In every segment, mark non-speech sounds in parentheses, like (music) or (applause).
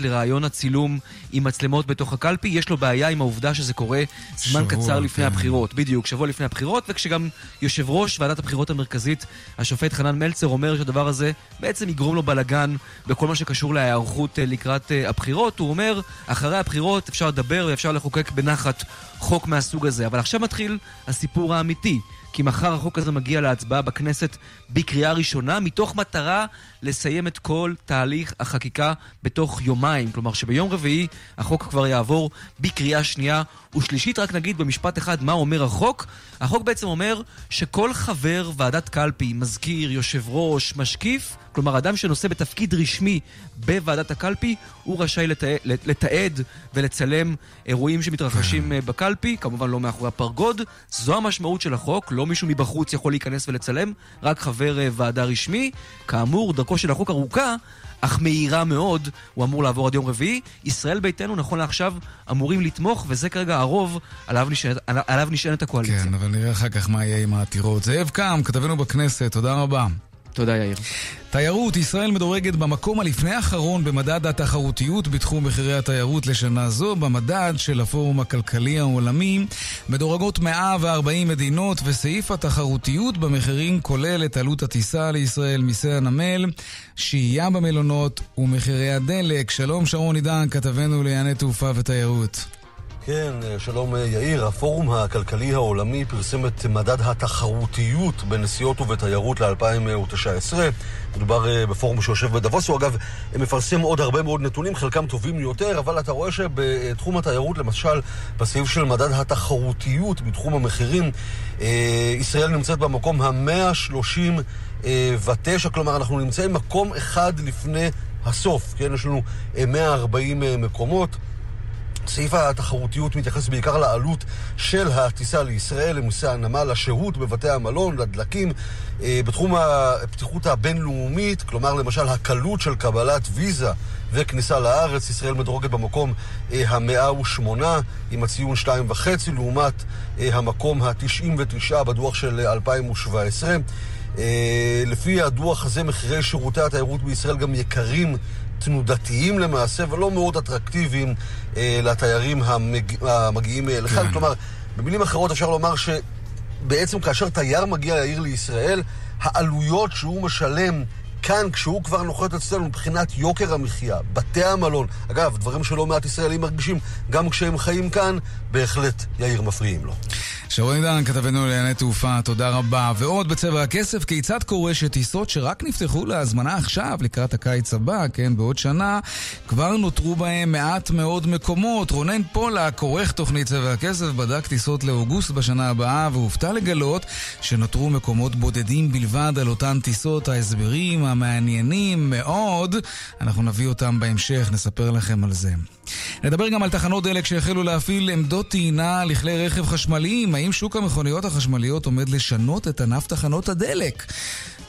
לרעיון הצילום עם מצלמות בתוך הקלפי, יש לו בעיה עם העובדה שזה קורה זמן שבוע, קצר לפני כן. הבחירות. בדיוק, שבוע לפני הבחירות, וכשגם יושב ראש ועדת הבחירות המרכזית, השופט חנן מלצר, אומר שהדבר הזה בעצם יגרום לו בלאגן בכל מה שקשור להיערכות אה, לקראת אה, הבחירות. הוא אומר, אחרי הבחירות אפשר לדבר ואפשר לחוקק בנחת חוק מהסוג הזה. אבל עכשיו מתחיל הסיפור האמיתי. כי מחר החוק הזה מגיע להצבעה בכנסת בקריאה ראשונה, מתוך מטרה לסיים את כל תהליך החקיקה בתוך יומיים. כלומר שביום רביעי החוק כבר יעבור בקריאה שנייה ושלישית. רק נגיד במשפט אחד מה אומר החוק. החוק בעצם אומר שכל חבר ועדת קלפי, מזכיר, יושב ראש, משקיף, כלומר אדם שנושא בתפקיד רשמי בוועדת הקלפי, הוא רשאי לתעד, לתעד ולצלם אירועים שמתרחשים. אה, בקלפי, כמובן לא מאחורי הפרגוד. זו המשמעות של החוק, לא מישהו מבחוץ יכול להיכנס ולצלם, רק חבר אה, ועדה רשמי. כאמור, דרכו של החוק ארוכה, אך מהירה מאוד, הוא אמור לעבור עד יום רביעי. ישראל ביתנו, נכון לעכשיו, אמורים לתמוך, וזה כרגע הרוב עליו נשענת, עליו נשענת הקואליציה. כן, אבל נראה אחר כך מה יהיה עם העתירות. זאב קם, כתבנו בכנסת, תודה רבה. תודה יאיר. תיירות, ישראל מדורגת במקום הלפני האחרון במדד התחרותיות בתחום מחירי התיירות לשנה זו. במדד של הפורום הכלכלי העולמי מדורגות 140 מדינות וסעיף התחרותיות במחירים כולל את עלות הטיסה לישראל, מיסי הנמל, שהייה במלונות ומחירי הדלק. שלום שרון עידן, כתבנו לענייני תעופה ותיירות. כן, שלום יאיר. הפורום הכלכלי העולמי פרסם את מדד התחרותיות בנסיעות ובתיירות ל-2019. מדובר אה, בפורום שיושב בדבוס, הוא אגב מפרסם עוד הרבה מאוד נתונים, חלקם טובים יותר, אבל אתה רואה שבתחום התיירות, למשל, בסעיף של מדד התחרותיות בתחום המחירים, אה, ישראל נמצאת במקום ה-139, כלומר אנחנו נמצאים מקום אחד לפני הסוף, כן? יש לנו 140 אה, מקומות. סעיף התחרותיות מתייחס בעיקר לעלות של הטיסה לישראל, למיסי הנמל, לשהות בבתי המלון, לדלקים. אה, בתחום הפתיחות הבינלאומית, כלומר למשל הקלות של קבלת ויזה וכניסה לארץ, ישראל מדורגת במקום אה, ה-108 עם הציון 2.5 לעומת אה, המקום ה-99 בדוח של 2017. לפי הדוח הזה, מחירי שירותי התיירות בישראל גם יקרים תנודתיים למעשה ולא מאוד אטרקטיביים אה, לתיירים המג... המגיעים אה, לכאן. כן. כלומר, במילים אחרות אפשר לומר שבעצם כאשר תייר מגיע לעיר לישראל, העלויות שהוא משלם כאן, כשהוא כבר נוחת אצלנו מבחינת יוקר המחיה, בתי המלון, אגב, דברים שלא מעט ישראלים מרגישים גם כשהם חיים כאן, בהחלט יאיר מפריעים לו. שרון עידן, כתבנו לענייני תעופה, תודה רבה. ועוד בצבע הכסף, כיצד קורה שטיסות שרק נפתחו להזמנה עכשיו, לקראת הקיץ הבא, כן, בעוד שנה, כבר נותרו בהם מעט מאוד מקומות. רונן פולק, עורך תוכנית צבע הכסף, בדק טיסות לאוגוסט בשנה הבאה, והופתע לגלות שנותרו מקומות בודדים בלבד על אותן טיסות. ההסברים המעניינים מאוד, אנחנו נביא אותם בהמשך, נספר לכם על זה. נדבר גם על תחנות דלק שהחלו להפעיל עמדות טעינה לכלי רכב חשמליים. האם שוק המכוניות החשמליות עומד לשנות את ענף תחנות הדלק?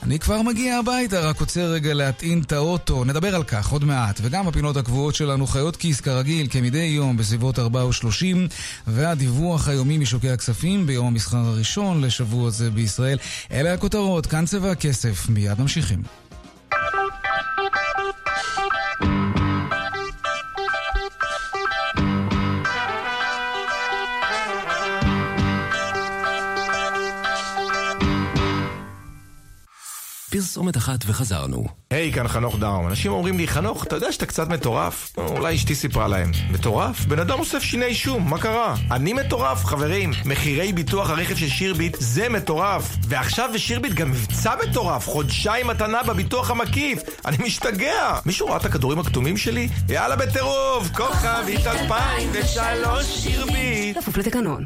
אני כבר מגיע הביתה, רק עוצר רגע להטעין את האוטו. נדבר על כך עוד מעט. וגם הפינות הקבועות שלנו חיות כיס כרגיל, כמדי יום בסביבות 4 ו 30, והדיווח היומי משוקי הכספים ביום המסחר הראשון לשבוע זה בישראל. אלה הכותרות, כאן צבע הכסף. מיד ממשיכים. פרסומת אחת וחזרנו. היי, hey, כאן חנוך דאום. אנשים אומרים לי, חנוך, אתה יודע שאתה קצת מטורף? אולי אשתי סיפרה להם. מטורף? בן אדם אוסף שיני שום, מה קרה? אני מטורף, חברים. מחירי ביטוח הרכב של שירביט זה מטורף. ועכשיו בשירביט גם מבצע מטורף, חודשיים מתנה בביטוח המקיף. אני משתגע. מישהו ראה את הכדורים הכתומים שלי? יאללה בטירוף, כוכבית 2003 שירביט. כפוף לתקנון.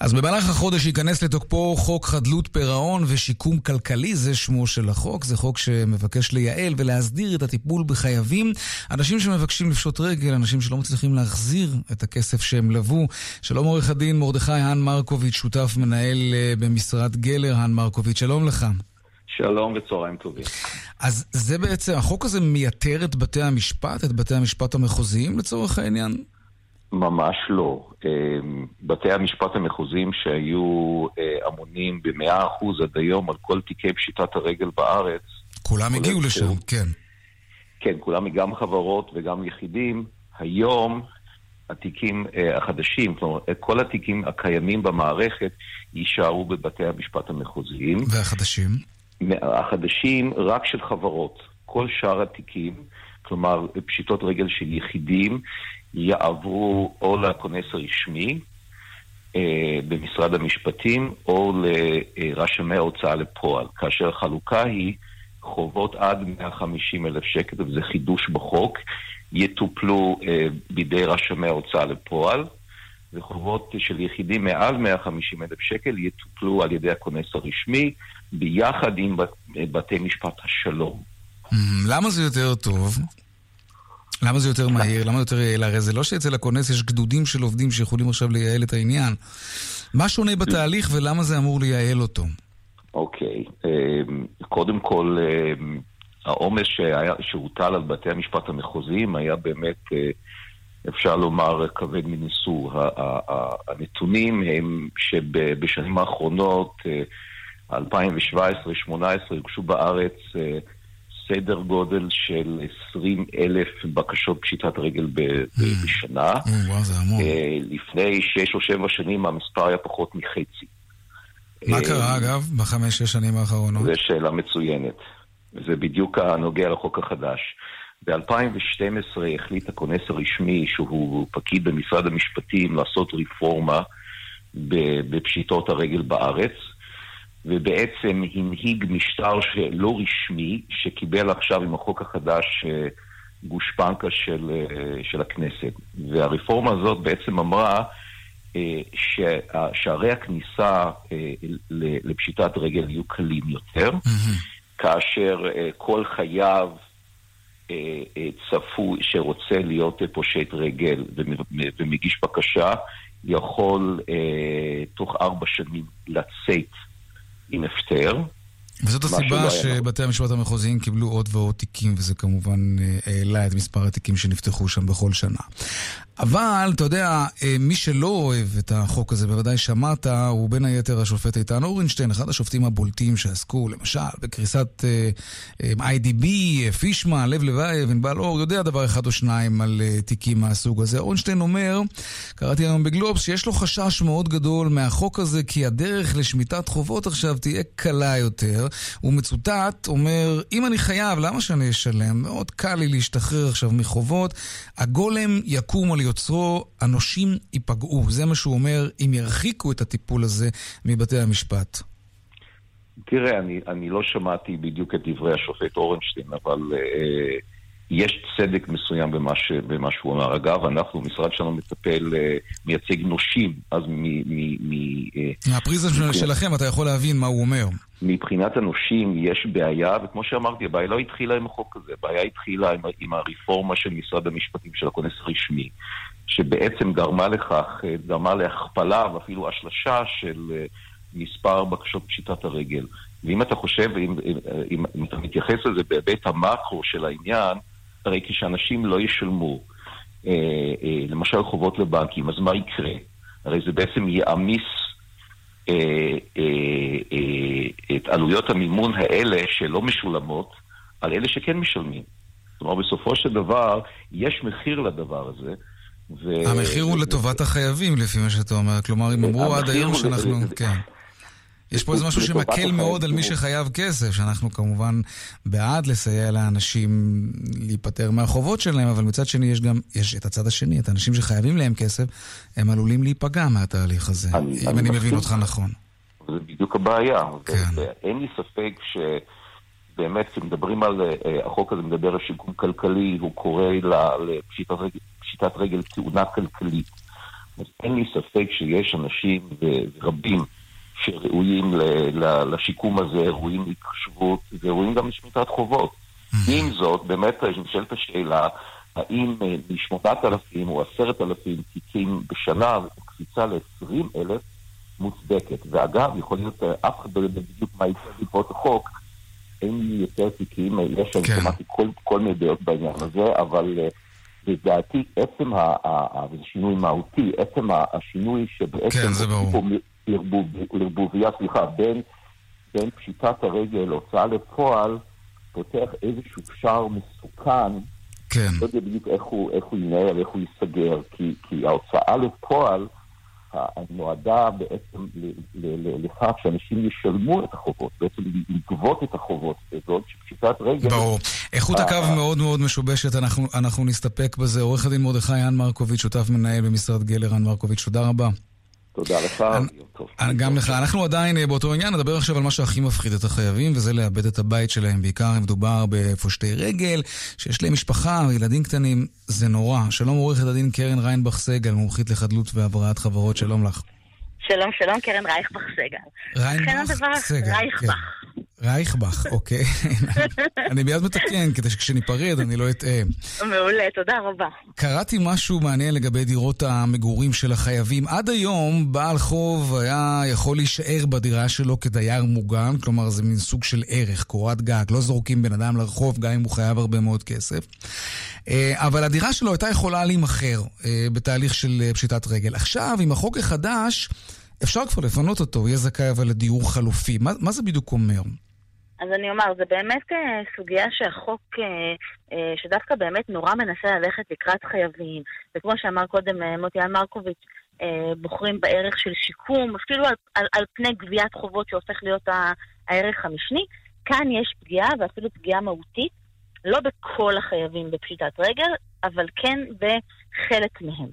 אז במהלך החודש ייכנס לתוקפו חוק חדלות פירעון ושיקום כלכלי, זה שמו של החוק. זה חוק שמבקש לייעל ולהסדיר את הטיפול בחייבים. אנשים שמבקשים לפשוט רגל, אנשים שלא מצליחים להחזיר את הכסף שהם לבו. שלום עורך הדין מרדכי האן מרקוביץ', שותף מנהל אה, במשרד גלר, האן מרקוביץ', שלום לך. שלום וצהריים טובים. אז זה בעצם, החוק הזה מייתר את בתי המשפט, את בתי המשפט המחוזיים לצורך העניין? ממש לא. אמ, בתי המשפט המחוזיים שהיו אה, אמונים במאה אחוז עד היום על כל תיקי פשיטת הרגל בארץ. כולם הגיעו לשם, כן. כן, כולם גם חברות וגם יחידים. היום התיקים אה, החדשים, כלומר, כל התיקים הקיימים במערכת יישארו בבתי המשפט המחוזיים. והחדשים? החדשים רק של חברות. כל שאר התיקים, כלומר פשיטות רגל של יחידים, יעברו או לכונס הרשמי אה, במשרד המשפטים או לרשמי ההוצאה לפועל, כאשר החלוקה היא חובות עד 150 אלף שקל, וזה חידוש בחוק, יטופלו אה, בידי רשמי ההוצאה לפועל, וחובות של יחידים מעל 150 אלף שקל יטופלו על ידי הכונס הרשמי, ביחד עם בתי משפט השלום. Mm, למה זה יותר טוב? למה זה יותר מהיר? למה יותר יעיל? הרי זה לא שאצל הכונס יש גדודים של עובדים שיכולים עכשיו לייעל את העניין. מה שונה בתהליך ולמה זה אמור לייעל אותו? אוקיי, אמ, קודם כל, אמ, העומס שהוטל על בתי המשפט המחוזיים היה באמת, אה, אפשר לומר, כבד מניסור. הנתונים הם שבשנים האחרונות, 2017-2018, הוגשו בארץ אה, סדר גודל של 20 אלף בקשות פשיטת רגל mm. בשנה. Mm, וואו, זה המון. אה, לפני 6 או 7 שנים המספר היה פחות מחצי. מה אה, קרה, אגב, בחמש-שש שנים האחרונות? זו שאלה מצוינת. זה בדיוק הנוגע לחוק החדש. ב-2012 החליט הכונס הרשמי, שהוא פקיד במשרד המשפטים, לעשות רפורמה בפשיטות הרגל בארץ. ובעצם הנהיג משטר לא רשמי, שקיבל עכשיו עם החוק החדש אה, גושפנקה של, אה, של הכנסת. והרפורמה הזאת בעצם אמרה אה, ששערי הכניסה לפשיטת רגל יהיו קלים יותר. כאשר כל חייו צפוי שרוצה להיות פושט רגל ומגיש בקשה, יכול תוך ארבע שנים לצאת עם הפטר. וזאת הסיבה שבתי המשפט המחוזיים קיבלו עוד ועוד תיקים, וזה כמובן אה, העלה את מספר התיקים שנפתחו שם בכל שנה. אבל, אתה יודע, אה, מי שלא אוהב את החוק הזה, בוודאי שמעת, הוא בין היתר השופט איתן אורנשטיין, אחד השופטים הבולטים שעסקו, למשל, בקריסת uh, IDB, פישמן, לב לבייב, ענבל אור, יודע דבר אחד או שניים על uh, תיקים מהסוג הזה. אורנשטיין אומר, קראתי היום בגלובס, שיש לו חשש מאוד גדול מהחוק הזה, כי הדרך לשמיטת חובות עכשיו תהיה קלה יותר. הוא מצוטט, אומר, אם אני חייב, למה שאני אשלם? מאוד קל לי להשתחרר עכשיו מחובות. הגולם יקום על יוצרו, הנושים ייפגעו. זה מה שהוא אומר, אם ירחיקו את הטיפול הזה מבתי המשפט. תראה, אני, אני לא שמעתי בדיוק את דברי השופט אורנשטיין, אבל אה, יש צדק מסוים במה, ש, במה שהוא אמר. אגב, אנחנו, משרד שלנו מטפל, אה, מייצג נושים, אז מ... מ, מ אה, מהפריזם שלכם אתה יכול להבין מה הוא אומר. מבחינת הנושים יש בעיה, וכמו שאמרתי, הבעיה לא התחילה עם החוק הזה, הבעיה התחילה עם, עם הרפורמה של משרד המשפטים, של הכונס הרשמי, שבעצם גרמה לכך, אה, גרמה להכפלה ואפילו השלשה של מספר בקשות פשיטת הרגל. ואם אתה חושב, אם, אם, אם, אתה מתייחס לזה בהיבט המאקרו של העניין, הרי כשאנשים לא ישלמו, אה, אה, למשל חובות לבנקים, אז מה יקרה? הרי זה בעצם יעמיס אה, אה, אה, את עלויות המימון האלה שלא משולמות על אלה שכן משלמים. כלומר, בסופו של דבר, יש מחיר לדבר הזה. ו... המחיר הוא לטובת החייבים, לפי מה שאתה אומר. כלומר, אם אמרו עד היום שאנחנו... כן. יש פה איזה משהו שמקל מאוד על מי שחייב כסף, שאנחנו כמובן בעד לסייע לאנשים להיפטר מהחובות שלהם, אבל מצד שני יש גם, יש את הצד השני, את האנשים שחייבים להם כסף, הם עלולים להיפגע מהתהליך הזה, אני, אם אני, אני מבין אותך נכון. זה בדיוק הבעיה. כן. אין לי ספק ש... באמת, כשמדברים על, uh, החוק הזה מדבר על שיקום כלכלי, הוא קורא לפשיטת רגל, רגל תאונה כלכלית. אז אין לי ספק שיש אנשים ורבים שראויים לשיקום הזה, ראויים להתחשבות וראויים גם לשמיטת חובות. עם זאת, באמת נשאלת השאלה, האם אה, משמונת אלפים או עשרת אלפים תיקים בשנה, קפיצה ל-20 אלף, מוצדקת. ואגב, יכול להיות, אה, אף אחד לא יודע בדיוק מה יקרה בעקבות החוק, אין לי יותר תיקים, אה, יש, כן. שמעתי כל, כל מיני דעות בעניין הזה, אבל לדעתי, עצם, וזה שינוי מהותי, עצם השינוי שבעצם... כן, זה ברור. לערבוביה, סליחה, בין, בין פשיטת הרגל, הוצאה לפועל, פותח איזשהו שער מסוכן, כן. לא יודע בדיוק איך הוא, איך הוא ינהל, איך הוא ייסגר, כי, כי ההוצאה לפועל נועדה בעצם לכך שאנשים ישלמו את החובות, בעצם לגבות את החובות, בעוד שפשיטת רגל... ברור. איכות הקו מאוד מאוד משובשת, אנחנו, אנחנו נסתפק בזה. עורך הדין מרדכי יאן מרקוביץ', שותף מנהל במשרד גלר, יאן מרקוביץ', תודה רבה. תודה לך. גם לך. אנחנו עדיין אה, באותו עניין, נדבר עכשיו על מה שהכי מפחיד את החייבים, וזה לאבד את הבית שלהם. בעיקר אם מדובר בפושטי רגל, שיש להם משפחה, ילדים קטנים, זה נורא. שלום עורכת הדין קרן ריינבך סגל, מומחית לחדלות והבראת חברות, שלום לך. שלום, שלום, קרן רייכבך סגל. רייכבך סגל. רייכבך. כן. רייכבך, אוקיי. (laughs) אני מיד מתקן, כדי שכשניפרד אני לא אטעה. מעולה, תודה רבה. קראתי משהו מעניין לגבי דירות המגורים של החייבים. עד היום בעל חוב היה יכול להישאר בדירה שלו כדייר מוגן, כלומר זה מין סוג של ערך, קורת גג. לא זורקים בן אדם לרחוב גם אם הוא חייב הרבה מאוד כסף. אה, אבל הדירה שלו הייתה יכולה להימכר אה, בתהליך של אה, פשיטת רגל. עכשיו, עם החוק החדש... אפשר כבר לפנות אותו, יהיה זכאי אבל לדיור חלופי. מה, מה זה בדיוק אומר? אז אני אומר, זה באמת אה, סוגיה שהחוק, אה, אה, שדווקא באמת נורא מנסה ללכת לקראת חייבים, וכמו שאמר קודם מוטיאן מרקוביץ', בוחרים בערך של שיקום, אפילו על, על, על פני גביית חובות שהופך להיות הערך המשני. כאן יש פגיעה, ואפילו פגיעה מהותית, לא בכל החייבים בפשיטת רגל, אבל כן בחלק מהם.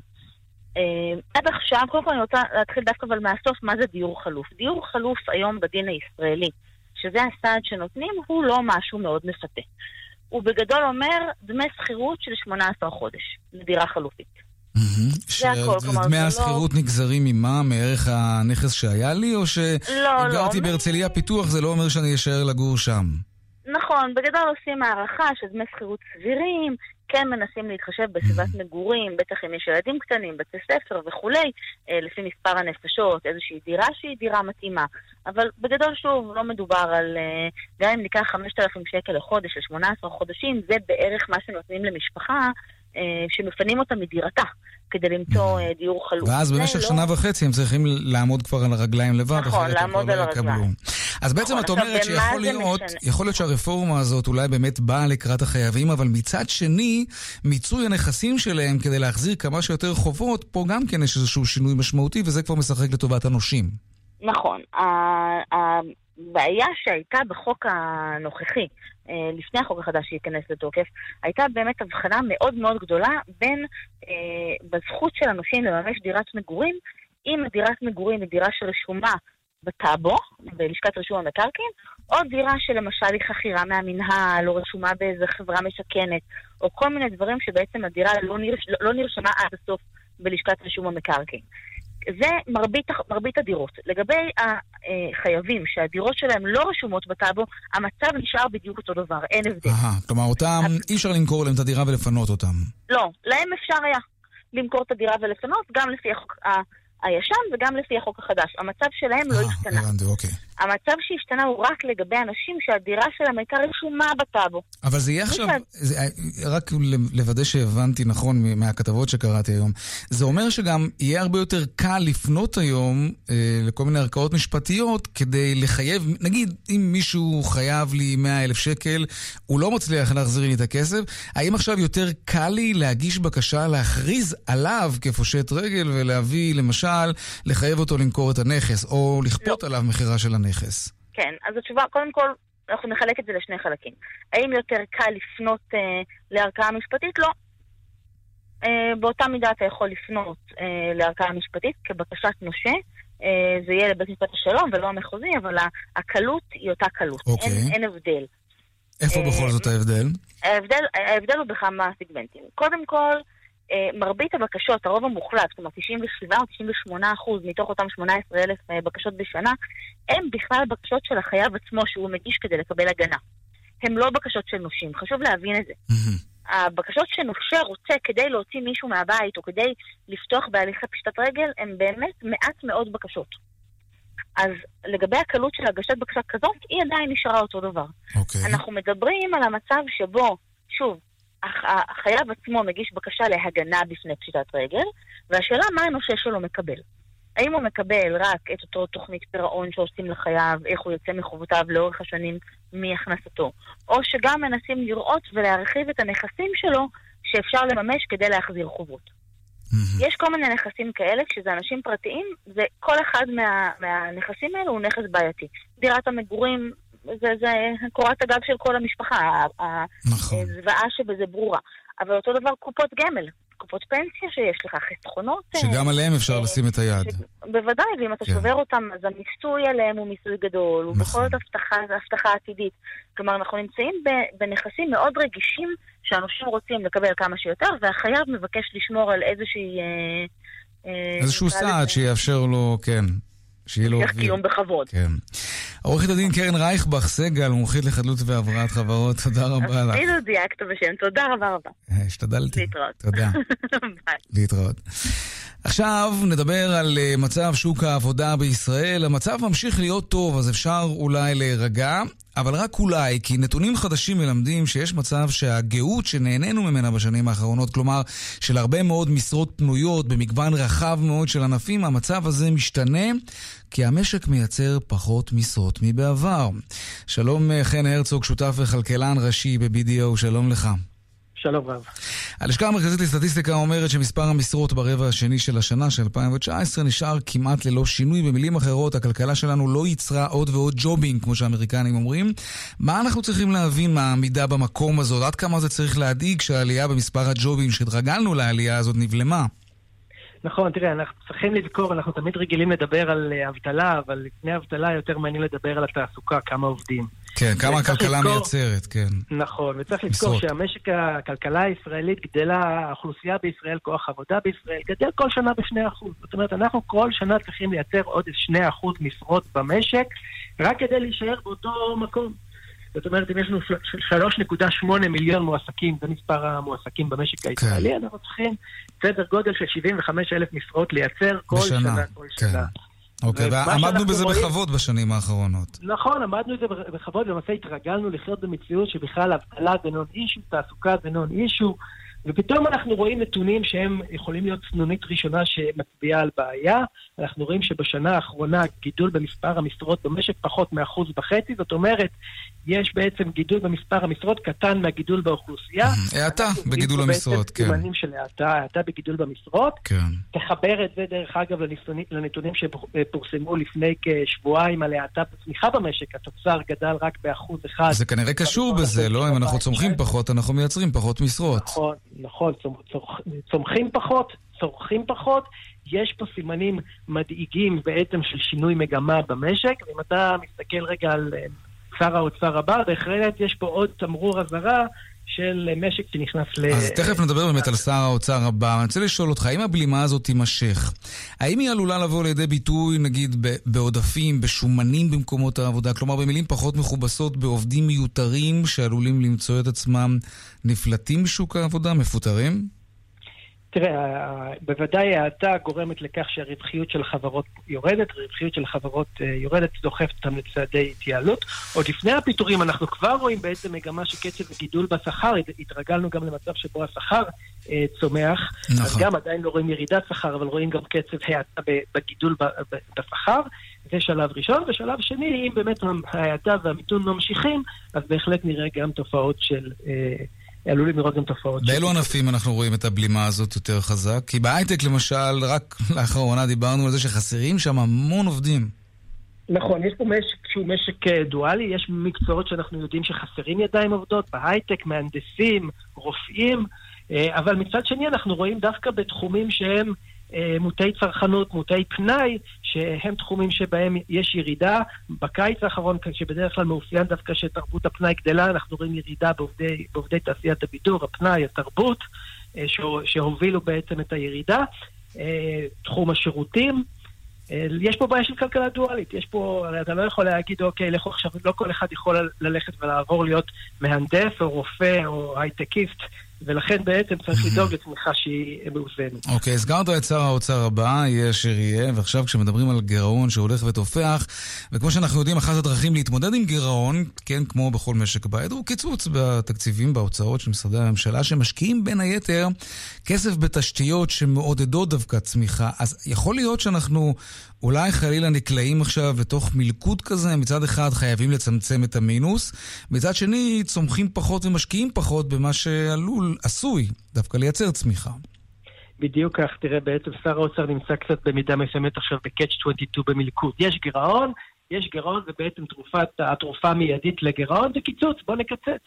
עד עכשיו, קודם כל אני רוצה להתחיל דווקא אבל מהסוף, מה זה דיור חלוף? דיור חלוף היום בדין הישראלי שזה הסעד שנותנים, הוא לא משהו מאוד מפתה. הוא בגדול אומר דמי שכירות של 18 חודש לדירה חלופית. זה הכל, כלומר, דמי לא- השכירות נגזרים ממה? מערך הנכס שהיה לי? או לא, לא. שגרתי בהרצליה פיתוח, זה לא אומר שאני אשאר לגור שם? נכון, בגדול עושים הערכה של דמי שכירות סבירים, כן מנסים להתחשב בסביבת. מגורים, בטח אם יש ילדים קטנים, בתי ספר וכולי, אה, לפי מספר הנפשות, איזושהי דירה שהיא דירה מתאימה. אבל בגדול, שוב, לא מדובר על... אה, גם אם ניקח 5,000 שקל לחודש ל-18 חודשים, זה בערך מה שנותנים למשפחה אה, שמפנים אותה מדירתה. כדי למצוא mm. דיור חלוט. ואז במשך לא... שנה וחצי הם צריכים לעמוד כבר על הרגליים לבד, נכון, לעמוד על לא הרגליים. אז בעצם נכון, את אומרת שיכול להיות, יכול להיות שהרפורמה הזאת אולי באמת באה לקראת החייבים, אבל מצד שני, מיצוי הנכסים שלהם כדי להחזיר כמה שיותר חובות, פה גם כן יש איזשהו שינוי משמעותי, וזה כבר משחק לטובת הנושים. נכון. הבעיה שהייתה בחוק הנוכחי, לפני החוק החדש שייכנס לתוקף, הייתה באמת הבחנה מאוד מאוד גדולה בין אה, בזכות של הנושים לממש דירת מגורים, אם דירת מגורים היא דירה שרשומה בטאבו, בלשכת רישום המקרקעין, או דירה שלמשל היא חכירה מהמינהל, או רשומה באיזה חברה משכנת, או כל מיני דברים שבעצם הדירה לא, נרש... לא נרשמה עד הסוף בלשכת רישום המקרקעין. זה מרבית, מרבית הדירות. לגבי החייבים שהדירות שלהם לא רשומות בטאבו, המצב נשאר בדיוק אותו דבר, אין הבדל. אהה, כלומר אותם, אי אפשר למכור להם את הדירה ולפנות אותם. לא, להם אפשר היה למכור את הדירה ולפנות, גם לפי החוק, הישן וגם לפי החוק החדש. המצב שלהם לא אה, השתנה. הבנתי, אוקיי. המצב שהשתנה הוא רק לגבי אנשים שהדירה שלהם הייתה רשומה בטאבו. אבל זה יהיה עכשיו, זה, אה, רק לוודא שהבנתי נכון מהכתבות שקראתי היום, זה אומר שגם יהיה הרבה יותר קל לפנות היום אה, לכל מיני ערכאות משפטיות כדי לחייב, נגיד אם מישהו חייב לי 100 אלף שקל, הוא לא מצליח להחזיר לי את הכסף, האם עכשיו יותר קל לי להגיש בקשה להכריז עליו כפושט רגל ולהביא, למשל, לחייב אותו למכור את הנכס, או לכפות לא. עליו מכירה של הנכס? כן, אז התשובה, קודם כל, אנחנו נחלק את זה לשני חלקים. האם יותר קל לפנות אה, לערכאה משפטית? לא. אה, באותה מידה אתה יכול לפנות אה, לערכאה משפטית כבקשת נושה. אה, זה יהיה לבית משפט השלום ולא המחוזי, אבל הקלות היא אותה קלות. אוקיי. אין, אין הבדל. איפה אה, בכל זאת ההבדל? ההבדל? ההבדל הוא בכמה סיגמנטים. קודם כל, מרבית הבקשות, הרוב המוחלט, כלומר 97 או 98 אחוז מתוך אותם 18 אלף אה, בקשות בשנה, הם בכלל בקשות של החייב עצמו שהוא מגיש כדי לקבל הגנה. הם לא בקשות של נושים, חשוב להבין את זה. הבקשות שנושה רוצה כדי להוציא מישהו מהבית או כדי לפתוח בהליכי פשטת רגל, הם באמת מעט מאוד בקשות. אז לגבי הקלות של הגשת בקשה כזאת, היא עדיין נשארה אותו דבר. Okay. אוקיי. אנחנו מדברים על המצב שבו, שוב, החייב עצמו מגיש בקשה להגנה בפני פשיטת רגל, והשאלה מה הנושה שלו מקבל. האם הוא מקבל רק את אותו תוכנית פירעון שעושים לחייב, איך הוא יוצא מחובותיו לאורך השנים מהכנסתו, או שגם מנסים לראות ולהרחיב את הנכסים שלו שאפשר לממש כדי להחזיר חובות. יש כל מיני נכסים כאלה, כשזה אנשים פרטיים, וכל אחד מה, מהנכסים האלו הוא נכס בעייתי. דירת המגורים זה, זה קורת הגג של כל המשפחה, נכון. הזוועה שבזה ברורה. אבל אותו דבר קופות גמל. קופות פנסיה שיש לך, חסכונות. שגם עליהם אפשר אה, לשים את היד. בוודאי, ואם אתה כן. שובר אותם, אז המיסוי עליהם הוא מיסוי גדול, הוא בכל זאת הבטחה עתידית. כלומר, אנחנו נמצאים בנכסים מאוד רגישים שאנשים רוצים לקבל כמה שיותר, והחייב מבקש לשמור על איזושהי... אה, אה, איזשהו סעד שיאפשר לו, כן, שיהיה לו... המשך קיום בכבוד. כן. עורכת הדין קרן רייכבך סגל, מומחית לחדלות והבראת חברות, תודה רבה לך. אפילו דייקת בשם, תודה רבה רבה. אה, השתדלתי. להתראות. תודה. (laughs) להתראות. עכשיו נדבר על אה, מצב שוק העבודה בישראל. המצב ממשיך להיות טוב, אז אפשר אולי להירגע, אבל רק אולי, כי נתונים חדשים מלמדים שיש מצב שהגאות שנהנינו ממנה בשנים האחרונות, כלומר של הרבה מאוד משרות פנויות במגוון רחב מאוד של ענפים, המצב הזה משתנה כי המשק מייצר פחות משרות מבעבר. שלום אה, חן הרצוג, שותף וכלכלן ראשי ב-BDO, שלום לך. שלום רב. הלשכה המרכזית לסטטיסטיקה אומרת שמספר המשרות ברבע השני של השנה של 2019 נשאר כמעט ללא שינוי. במילים אחרות, הכלכלה שלנו לא ייצרה עוד ועוד ג'ובים, כמו שהאמריקנים אומרים. מה אנחנו צריכים להבין מהעמידה במקום הזאת? עד כמה זה צריך להדאיג שהעלייה במספר הג'ובים שהתרגלנו לעלייה הזאת נבלמה? נכון, תראה, אנחנו צריכים לזכור, אנחנו תמיד רגילים לדבר על אה, אבטלה, אבל לפני אבטלה יותר מעניין לדבר על התעסוקה, כמה עובדים. כן, כמה הכלכלה לזכור, מייצרת, כן. נכון, וצריך לזכור משרות. שהמשק, הכלכלה הישראלית גדלה, האוכלוסייה בישראל, כוח עבודה בישראל, גדל כל שנה ב-2%. זאת אומרת, אנחנו כל שנה צריכים לייצר עוד 2% משרות במשק, רק כדי להישאר באותו מקום. זאת אומרת, אם יש לנו 3.8 מיליון מועסקים, זה מספר המועסקים במשק כן. הישראלי, כן. אנחנו צריכים סדר גודל של 75 אלף משרות לייצר כל בשנה, שנה, כל כן. שנה. אוקיי, ועמדנו בזה רואים... בכבוד בשנים האחרונות. נכון, עמדנו בזה בכבוד, ולמעשה התרגלנו לחיות במציאות שבכלל אבטלה זה נון אישו, תעסוקה זה נון אישו, ופתאום אנחנו רואים נתונים שהם יכולים להיות סנונית ראשונה שמצביעה על בעיה. אנחנו רואים שבשנה האחרונה גידול במספר המשרות במשק פחות מאחוז וחצי, זאת אומרת, יש בעצם גידול במספר המשרות קטן מהגידול באוכלוסייה. האטה בגידול המשרות, כן. סימנים של האטה, האטה בגידול במשרות. כן. תחבר את זה, דרך אגב, לנתונים שפורסמו לפני כשבועיים על האטה בצמיחה במשק. התוצר גדל רק באחוז אחד. זה כנראה קשור בזה, לא? אם אנחנו צומחים פחות, אנחנו מייצרים פחות משרות. נכון, נכון. צומחים פחות, צורכים פחות. יש פה סימנים מדאיגים בעצם של שינוי מגמה במשק, ואם אתה מסתכל רגע על אה, שר האוצר הבא, בהחלט יש פה עוד תמרור אזהרה של משק שנכנס ל... אז תכף נדבר באמת על שר האוצר הבא. אני רוצה לשאול אותך, האם הבלימה הזאת תימשך? האם היא עלולה לבוא לידי ביטוי, נגיד, בעודפים, בשומנים במקומות העבודה? כלומר, במילים פחות מכובסות, בעובדים מיותרים שעלולים למצוא את עצמם נפלטים משוק העבודה, מפוטרים? תראה, בוודאי ההאטה גורמת לכך שהרווחיות של חברות יורדת, הרווחיות של חברות אה, יורדת, דוחפת אותם לצעדי התייעלות. עוד לפני הפיטורים אנחנו כבר רואים בעצם מגמה שקצב הגידול בשכר, התרגלנו גם למצב שבו השכר אה, צומח. נכון. אז גם עדיין לא רואים ירידת שכר, אבל רואים גם קצב האטה בגידול בשכר. זה שלב ראשון, ושלב שני, אם באמת ההאטה והמיתון ממשיכים, אז בהחלט נראה גם תופעות של... אה, עלולים לראות גם תופעות. באילו ענפים אנחנו רואים את הבלימה הזאת יותר חזק? כי בהייטק למשל, רק (laughs) לאחרונה דיברנו על זה שחסרים שם המון עובדים. נכון, יש פה משק שהוא משק אה, דואלי, יש מקצועות שאנחנו יודעים שחסרים ידיים עובדות, בהייטק, מהנדסים, רופאים, אה, אבל מצד שני אנחנו רואים דווקא בתחומים שהם מוטי צרכנות, מוטי פנאי, שהם תחומים שבהם יש ירידה. בקיץ האחרון, שבדרך כלל מאופיין דווקא שתרבות הפנאי גדלה, אנחנו רואים ירידה בעובדי, בעובדי תעשיית הבידור, הפנאי, התרבות, אה, שהובילו בעצם את הירידה. אה, תחום השירותים, יש פה בעיה של כלכלה דואלית, יש פה, אתה לא יכול להגיד, אוקיי, לכו עכשיו, לא כל אחד יכול ללכת ולעבור להיות מהנדס או רופא או הייטקיסט ולכן בעצם צריך לדאוג לצמיחה שהיא מאוזנת. אוקיי, הזכרת את שר האוצר הבא, יהיה אשר יהיה, ועכשיו כשמדברים על גירעון שהולך ותופח, וכמו שאנחנו יודעים, אחת הדרכים להתמודד עם גירעון, כן, כמו בכל משק בית, הוא קיצוץ בתקציבים, בהוצאות של משרדי הממשלה, שמשקיעים בין היתר כסף בתשתיות שמעודדות דווקא צמיחה. אז יכול להיות שאנחנו אולי חלילה נקלעים עכשיו לתוך מלכוד כזה, מצד אחד חייבים לצמצם את המינוס, מצד שני צומחים פחות ומשקיעים פחות במה שעלול, עשוי, דווקא לייצר צמיחה. בדיוק כך, תראה, בעצם שר האוצר נמצא קצת במידה מסוימת עכשיו ב-catch 22 במלכוד. יש גירעון, יש גירעון, זה בעצם תרופת, התרופה המיידית לגירעון, זה קיצוץ, בוא נקצץ.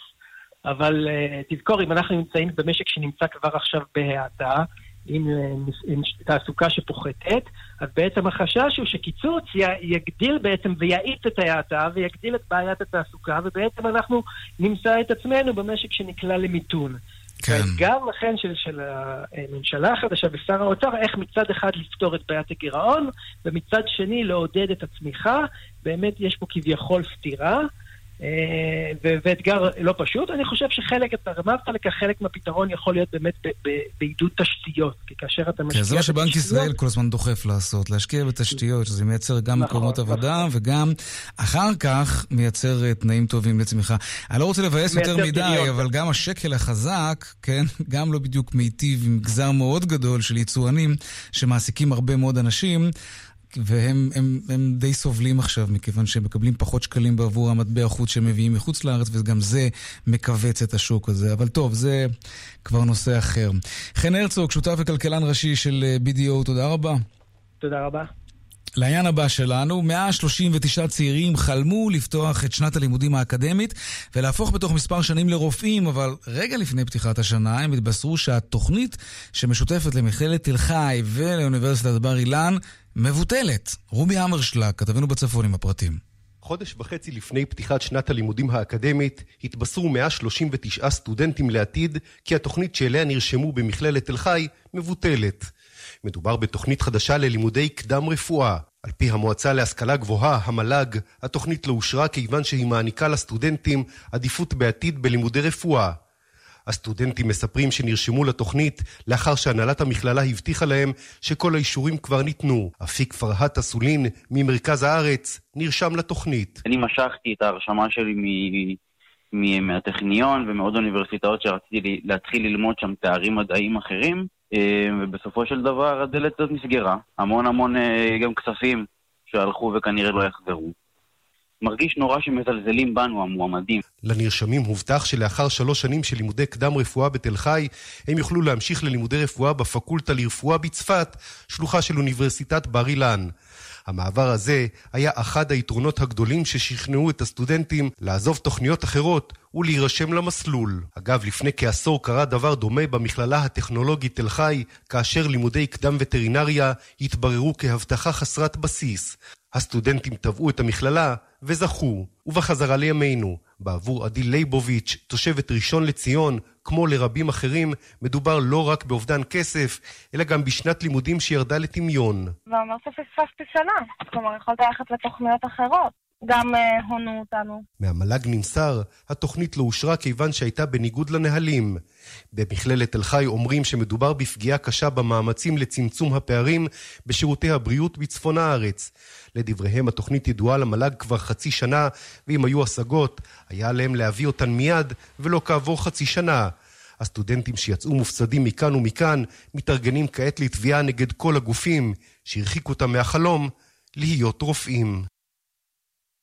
אבל uh, תזכור, אם אנחנו נמצאים במשק שנמצא כבר עכשיו בהאטה, עם, עם תעסוקה שפוחתת, אז בעצם החשש הוא שקיצוץ יגדיל בעצם ויאיץ את ההאטה ויגדיל את בעיית התעסוקה, ובעצם אנחנו נמצא את עצמנו במשק שנקלע למיתון. כן. האתגר לכן של, של הממשלה החדשה ושר האוצר, איך מצד אחד לפתור את בעיית הגירעון, ומצד שני לעודד את הצמיחה. באמת יש פה כביכול סתירה. אה, ואתגר לא פשוט. אני חושב שחלק, אתה רמזת לכך, חלק מהפתרון יכול להיות באמת בעידוד תשתיות. כי כאשר אתה משקיע... כן, זה מה שבנק ישראל כל הזמן דוחף לעשות, להשקיע בתשתיות, שזה מייצר גם נכון, מקומות נכון. עבודה, וגם אחר כך מייצר אה, תנאים טובים לצמיחה. אני לא רוצה לבאס יותר מדי, אבל גם השקל החזק, כן, (laughs) גם לא בדיוק מיטיב עם מגזר מאוד גדול של יצואנים שמעסיקים הרבה מאוד אנשים. והם הם, הם די סובלים עכשיו, מכיוון שהם מקבלים פחות שקלים בעבור המטבע חוץ שהם מביאים מחוץ לארץ, וגם זה מכווץ את השוק הזה. אבל טוב, זה כבר נושא אחר. חן הרצוג, שותף וכלכלן ראשי של אה, BDO, תודה רבה. תודה רבה. לעניין הבא שלנו, 139 צעירים חלמו לפתוח את שנת הלימודים האקדמית ולהפוך בתוך מספר שנים לרופאים, אבל רגע לפני פתיחת השנה הם התבשרו שהתוכנית שמשותפת למכללת תל חי ולאוניברסיטת בר אילן מבוטלת. רובי המרשלג, כתבנו בצפון עם הפרטים. חודש וחצי לפני פתיחת שנת הלימודים האקדמית, התבשרו 139 סטודנטים לעתיד כי התוכנית שאליה נרשמו במכללת תל חי מבוטלת. מדובר בתוכנית חדשה ללימודי קדם רפואה. על פי המועצה להשכלה גבוהה, המל"ג, התוכנית לא אושרה כיוון שהיא מעניקה לסטודנטים עדיפות בעתיד בלימודי רפואה. הסטודנטים מספרים שנרשמו לתוכנית לאחר שהנהלת המכללה הבטיחה להם שכל האישורים כבר ניתנו. אפיק פרהט אסולין ממרכז הארץ נרשם לתוכנית. אני משכתי את ההרשמה שלי מ... מהטכניון ומעוד אוניברסיטאות שרציתי להתחיל ללמוד שם תארים מדעיים אחרים, ובסופו של דבר הדלת הזאת נסגרה. המון המון אה, גם כספים שהלכו וכנראה לא יחזרו. מרגיש נורא שמזלזלים בנו, המועמדים. לנרשמים הובטח שלאחר שלוש שנים של לימודי קדם רפואה בתל חי, הם יוכלו להמשיך ללימודי רפואה בפקולטה לרפואה בצפת, שלוחה של אוניברסיטת בר אילן. המעבר הזה היה אחד היתרונות הגדולים ששכנעו את הסטודנטים לעזוב תוכניות אחרות ולהירשם למסלול. אגב, לפני כעשור קרה דבר דומה במכללה הטכנולוגית תל חי, כאשר לימודי קדם וטרינריה התבררו כהבטחה חסרת בסיס. הסטודנטים תבעו את המכללה וזכו. ובחזרה לימינו, בעבור עדי ליבוביץ', תושבת ראשון לציון, כמו לרבים אחרים, מדובר לא רק באובדן כסף, אלא גם בשנת לימודים שירדה לטמיון. אומר שפספסתי שנה, כלומר יכולת ללכת לתוכניות אחרות. גם uh, הונו אותנו. מהמל"ג נמסר, התוכנית לא אושרה כיוון שהייתה בניגוד לנהלים. במכללת תל חי אומרים שמדובר בפגיעה קשה במאמצים לצמצום הפערים בשירותי הבריאות בצפון הארץ. לדבריהם התוכנית ידועה למל"ג כבר חצי שנה, ואם היו השגות, היה עליהם להביא אותן מיד, ולא כעבור חצי שנה. הסטודנטים שיצאו מופסדים מכאן ומכאן, מתארגנים כעת לתביעה נגד כל הגופים שהרחיקו אותם מהחלום להיות רופאים.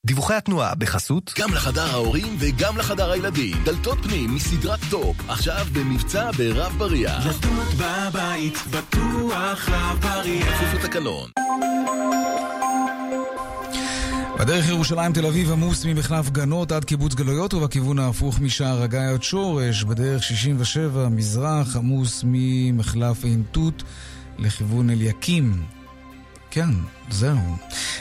דיווחי התנועה בחסות גם לחדר ההורים וגם לחדר הילדים. דלתות פנים מסדרת טופ, עכשיו במבצע ברב בריח. דלתות בבית, בטוח רב בריח. כפוף לתקנון. בדרך ירושלים תל אביב עמוס ממחלף גנות עד קיבוץ גלויות ובכיוון ההפוך משער הגיא עד שורש. בדרך 67 מזרח עמוס ממחלף עין תות לכיוון אליקים. כן, זהו.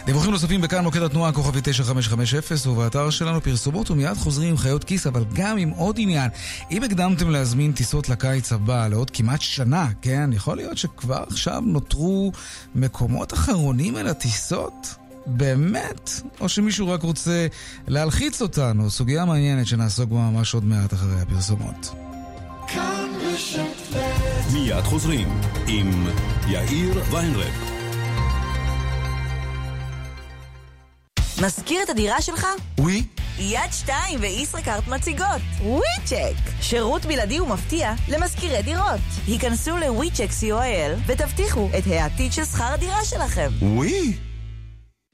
דיווחים נוספים בכאן מוקד התנועה כוכבי 9550 ובאתר שלנו פרסומות ומיד חוזרים עם חיות כיס, אבל גם עם עוד עניין. אם הקדמתם להזמין טיסות לקיץ הבא לעוד כמעט שנה, כן, יכול להיות שכבר עכשיו נותרו מקומות אחרונים אל הטיסות? באמת? או שמישהו רק רוצה להלחיץ אותנו? סוגיה מעניינת שנעסוק בה ממש עוד מעט אחרי הפרסומות. מיד חוזרים עם יאיר ויינרב. מזכיר את הדירה שלך? ווי. יד שתיים וישראכרט מציגות. וויצ'ק. שירות בלעדי ומפתיע למזכירי דירות. היכנסו לוויצ'ק co.il ותבטיחו את העתיד של שכר הדירה שלכם. ווי.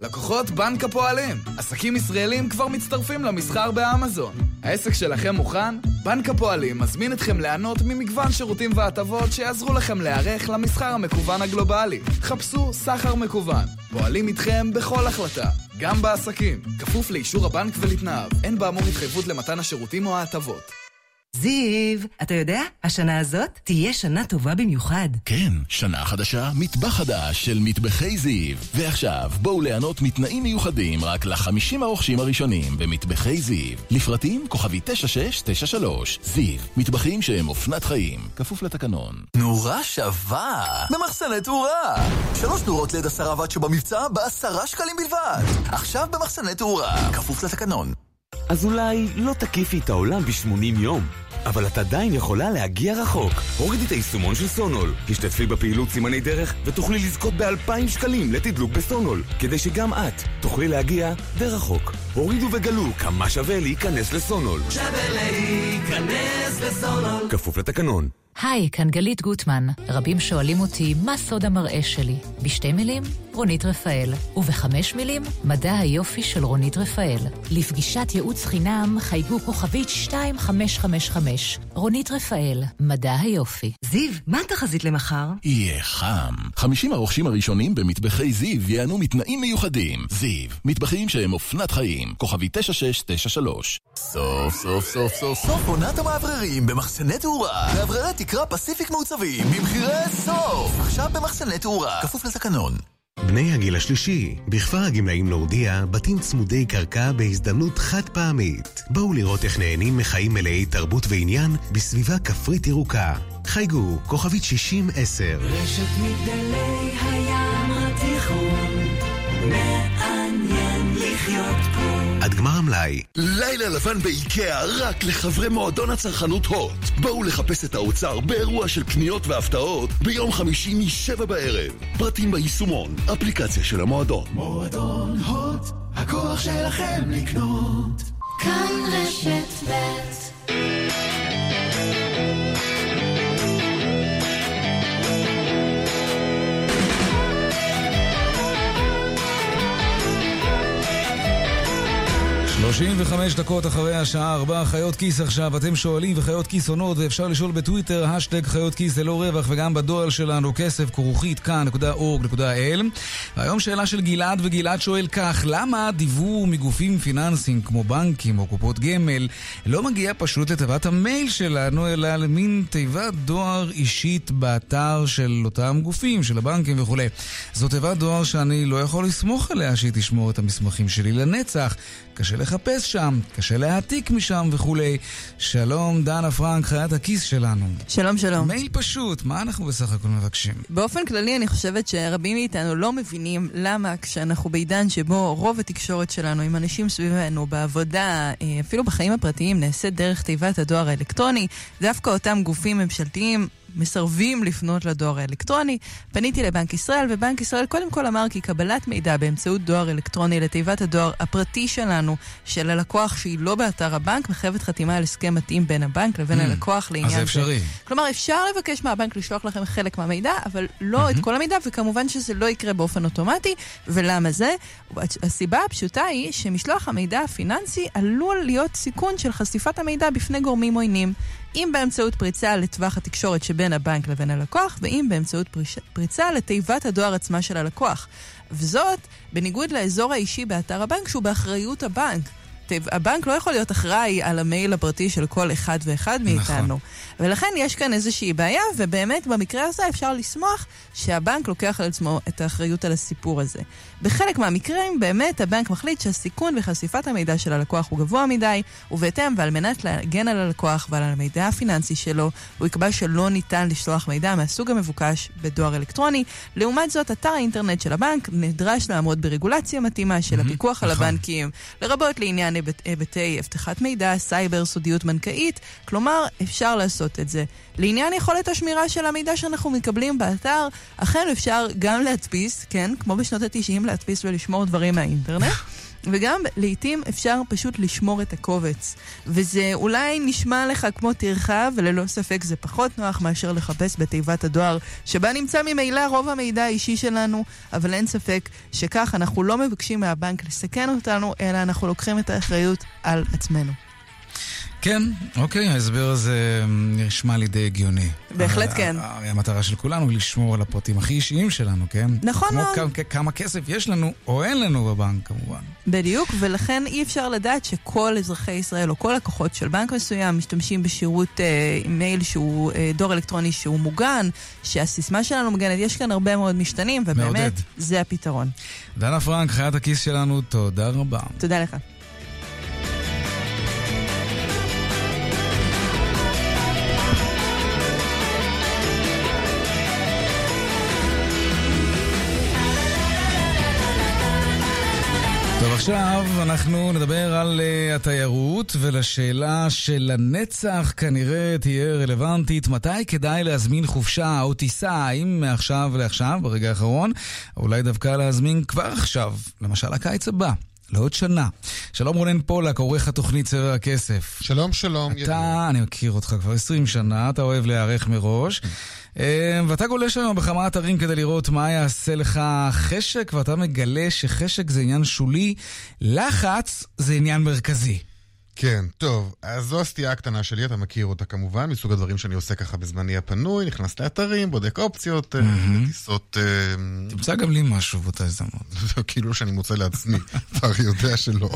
לקוחות בנק הפועלים. עסקים ישראלים כבר מצטרפים למסחר באמזון. העסק שלכם מוכן? בנק הפועלים מזמין אתכם ליהנות ממגוון שירותים והטבות שיעזרו לכם להיערך למסחר המקוון הגלובלי. חפשו סחר מקוון. פועלים איתכם בכל החלטה, גם בעסקים. כפוף לאישור הבנק ולתנאיו. אין באמור התחייבות למתן השירותים או ההטבות. זיו, אתה יודע, השנה הזאת תהיה שנה טובה במיוחד. כן, שנה חדשה, מטבח חדש של מטבחי זיו. ועכשיו, בואו ליהנות מתנאים מיוחדים רק לחמישים הרוכשים הראשונים במטבחי זיו. לפרטים כוכבי 9693. זיו, מטבחים שהם אופנת חיים. כפוף לתקנון. נורה שווה במחסני תאורה. שלוש נורות ליד עשרה ואט שבמבצע בעשרה שקלים בלבד. עכשיו במחסני תאורה. כפוף לתקנון. אז אולי לא תקיפי את העולם ב-80 יום, אבל את עדיין יכולה להגיע רחוק. הורידי את היישומון של סונול, השתתפי בפעילות סימני דרך ותוכלי לזכות ב-2,000 שקלים לתדלוק בסונול, כדי שגם את תוכלי להגיע די רחוק. הורידו וגלו כמה שווה להיכנס לסונול. שווה להיכנס לסונול. כפוף לתקנון. היי, כאן גלית גוטמן. רבים שואלים אותי מה סוד המראה שלי. בשתי מילים, רונית רפאל. ובחמש מילים, מדע היופי של רונית רפאל. לפגישת ייעוץ חינם חייגו כוכבית 2555. רונית רפאל, מדע היופי. זיו, מה התחזית למחר? יהיה חם. 50 הרוכשים הראשונים במטבחי זיו ייהנו מתנאים מיוחדים. זיו, מטבחים שהם אופנת חיים. כוכבי 9693. סוף סוף סוף סוף סוף עונת המאווררים במחסני תאורה. תקרה פסיפיק מעוצבים במחירי סוף. עכשיו במחסני תאורה. כפוף לתקנון. בני הגיל השלישי, בכפר הגמלאים נורדיה, בתים צמודי קרקע בהזדמנות חד פעמית. בואו לראות איך נהנים מחיים מלאי תרבות ועניין בסביבה כפרית ירוקה. חייגו, כוכבית 60-10. רשת מגדלי הים המלאי. לילה לבן באיקאה רק לחברי מועדון הצרכנות הוט. בואו לחפש את האוצר באירוע של קניות והפתעות ביום חמישי משבע בערב. פרטים ביישומון, אפליקציה של המועדון. מועדון הוט, הכוח שלכם לקנות. כאן רשת ב' שלושים וחמש דקות אחרי השעה ארבע, חיות כיס עכשיו, אתם שואלים וחיות כיס עונות, ואפשר לשאול בטוויטר, השטג חיות כיס ללא רווח, וגם בדואל שלנו, כסף כרוכית כאן.org.il. והיום שאלה של גלעד, וגלעד שואל כך, למה דיוור מגופים פיננסיים כמו בנקים או קופות גמל לא מגיע פשוט לתיבת המייל שלנו, אלא למין תיבת דואר אישית באתר של אותם גופים, של הבנקים וכולי. זו תיבת דואר שאני לא יכול לסמוך עליה שהיא תשמור את המסמכים שלי לנצח. קשה לחפש שם, קשה להעתיק משם וכולי. שלום, דנה פרנק, חיית הכיס שלנו. שלום, שלום. מייל פשוט, מה אנחנו בסך הכל מבקשים? באופן כללי אני חושבת שרבים מאיתנו לא מבינים למה כשאנחנו בעידן שבו רוב התקשורת שלנו עם אנשים סביבנו, בעבודה, אה, אפילו בחיים הפרטיים, נעשית דרך תיבת הדואר האלקטרוני, דווקא אותם גופים ממשלתיים מסרבים לפנות לדואר האלקטרוני. פניתי לבנק ישראל, ובנק ישראל קודם כל אמר כי קבלת מידע באמצעות דואר אלקטרוני לתיבת הדואר הפרטי שלנו, של הלקוח שהיא לא באתר הבנק, מחייבת חתימה על הסכם מתאים בין הבנק לבין Mm, הלקוח לעניין אז זה. זה אפשרי. כלומר, אפשר לבקש מהבנק לשלוח לכם חלק מהמידע, אבל לא את כל המידע, וכמובן שזה לא יקרה באופן אוטומטי. ולמה זה? הסיבה הפשוטה היא שמשלוח המידע הפיננסי עלול להיות סיכון של חשיפת המידע בפני גורמים עוינים. אם באמצעות פריצה לטווח התקשורת שבין הבנק לבין הלקוח, ואם באמצעות פריש... פריצה לתיבת הדואר עצמה של הלקוח. וזאת בניגוד לאזור האישי באתר הבנק שהוא באחריות הבנק. הבנק לא יכול להיות אחראי על המייל הפרטי של כל אחד ואחד מאיתנו. נכון. ולכן יש כאן איזושהי בעיה, ובאמת במקרה הזה אפשר לשמוח שהבנק לוקח על עצמו את האחריות על הסיפור הזה. בחלק מהמקרים באמת הבנק מחליט שהסיכון וחשיפת המידע של הלקוח הוא גבוה מדי, ובהתאם ועל מנת להגן על הלקוח ועל המידע הפיננסי שלו, הוא יקבע שלא ניתן לשלוח מידע מהסוג המבוקש בדואר אלקטרוני. לעומת זאת, אתר האינטרנט של הבנק נדרש לעמוד ברגולציה מתאימה של הפיקוח על הבנקים, לרבות לעניין היבט- היבטי אבטחת מידע, סייבר, סודיות בנקאית, כלומר, אפשר לעשות את זה. לעניין יכולת השמירה של המידע שאנחנו מקבלים באתר, אכן אפשר גם להדפיס, כן, כמו בשנות ה-90, להדפיס ולשמור דברים מהאינטרנט. וגם לעתים אפשר פשוט לשמור את הקובץ. וזה אולי נשמע לך כמו טרחה, וללא ספק זה פחות נוח מאשר לחפש בתיבת הדואר, שבה נמצא ממילא רוב המידע האישי שלנו, אבל אין ספק שכך אנחנו לא מבקשים מהבנק לסכן אותנו, אלא אנחנו לוקחים את האחריות על עצמנו. כן, אוקיי, ההסבר הזה נשמע לי די הגיוני. בהחלט הרי- כן. הרי המטרה של כולנו היא לשמור על הפרטים הכי אישיים שלנו, כן? נכון כמו מאוד. כמה, כמה כסף יש לנו, או אין לנו בבנק, כמובן. בדיוק, ולכן אי אפשר לדעת שכל אזרחי ישראל או כל לקוחות של בנק מסוים משתמשים בשירות אה, מייל שהוא אה, דור אלקטרוני שהוא מוגן, שהסיסמה שלנו מוגנת, יש כאן הרבה מאוד משתנים, ובאמת, מעודד. זה הפתרון. דנה פרנק, חיית הכיס שלנו, תודה רבה. תודה לך. עכשיו אנחנו נדבר על uh, התיירות ולשאלה שלנצח כנראה תהיה רלוונטית. מתי כדאי להזמין חופשה או טיסה? האם מעכשיו לעכשיו, ברגע האחרון, או אולי דווקא להזמין כבר עכשיו, למשל הקיץ הבא. לעוד שנה. שלום רונן פולק, עורך התוכנית צבע הכסף. שלום, שלום. אתה, אני מכיר אותך כבר 20 שנה, אתה אוהב להיערך מראש. אה, ואתה גולש היום בכמה אתרים כדי לראות מה יעשה לך חשק, ואתה מגלה שחשק זה עניין שולי, לחץ זה עניין מרכזי. כן, טוב, אז זו הסטייה הקטנה שלי, אתה מכיר אותה כמובן, מסוג הדברים שאני עושה ככה בזמני הפנוי, נכנס לאתרים, בודק אופציות, אה, טיסות... אה, תמצא גם לי משהו באותה הזדמנות. (laughs) כאילו שאני מוצא לעצמי, הרי יודע שלא.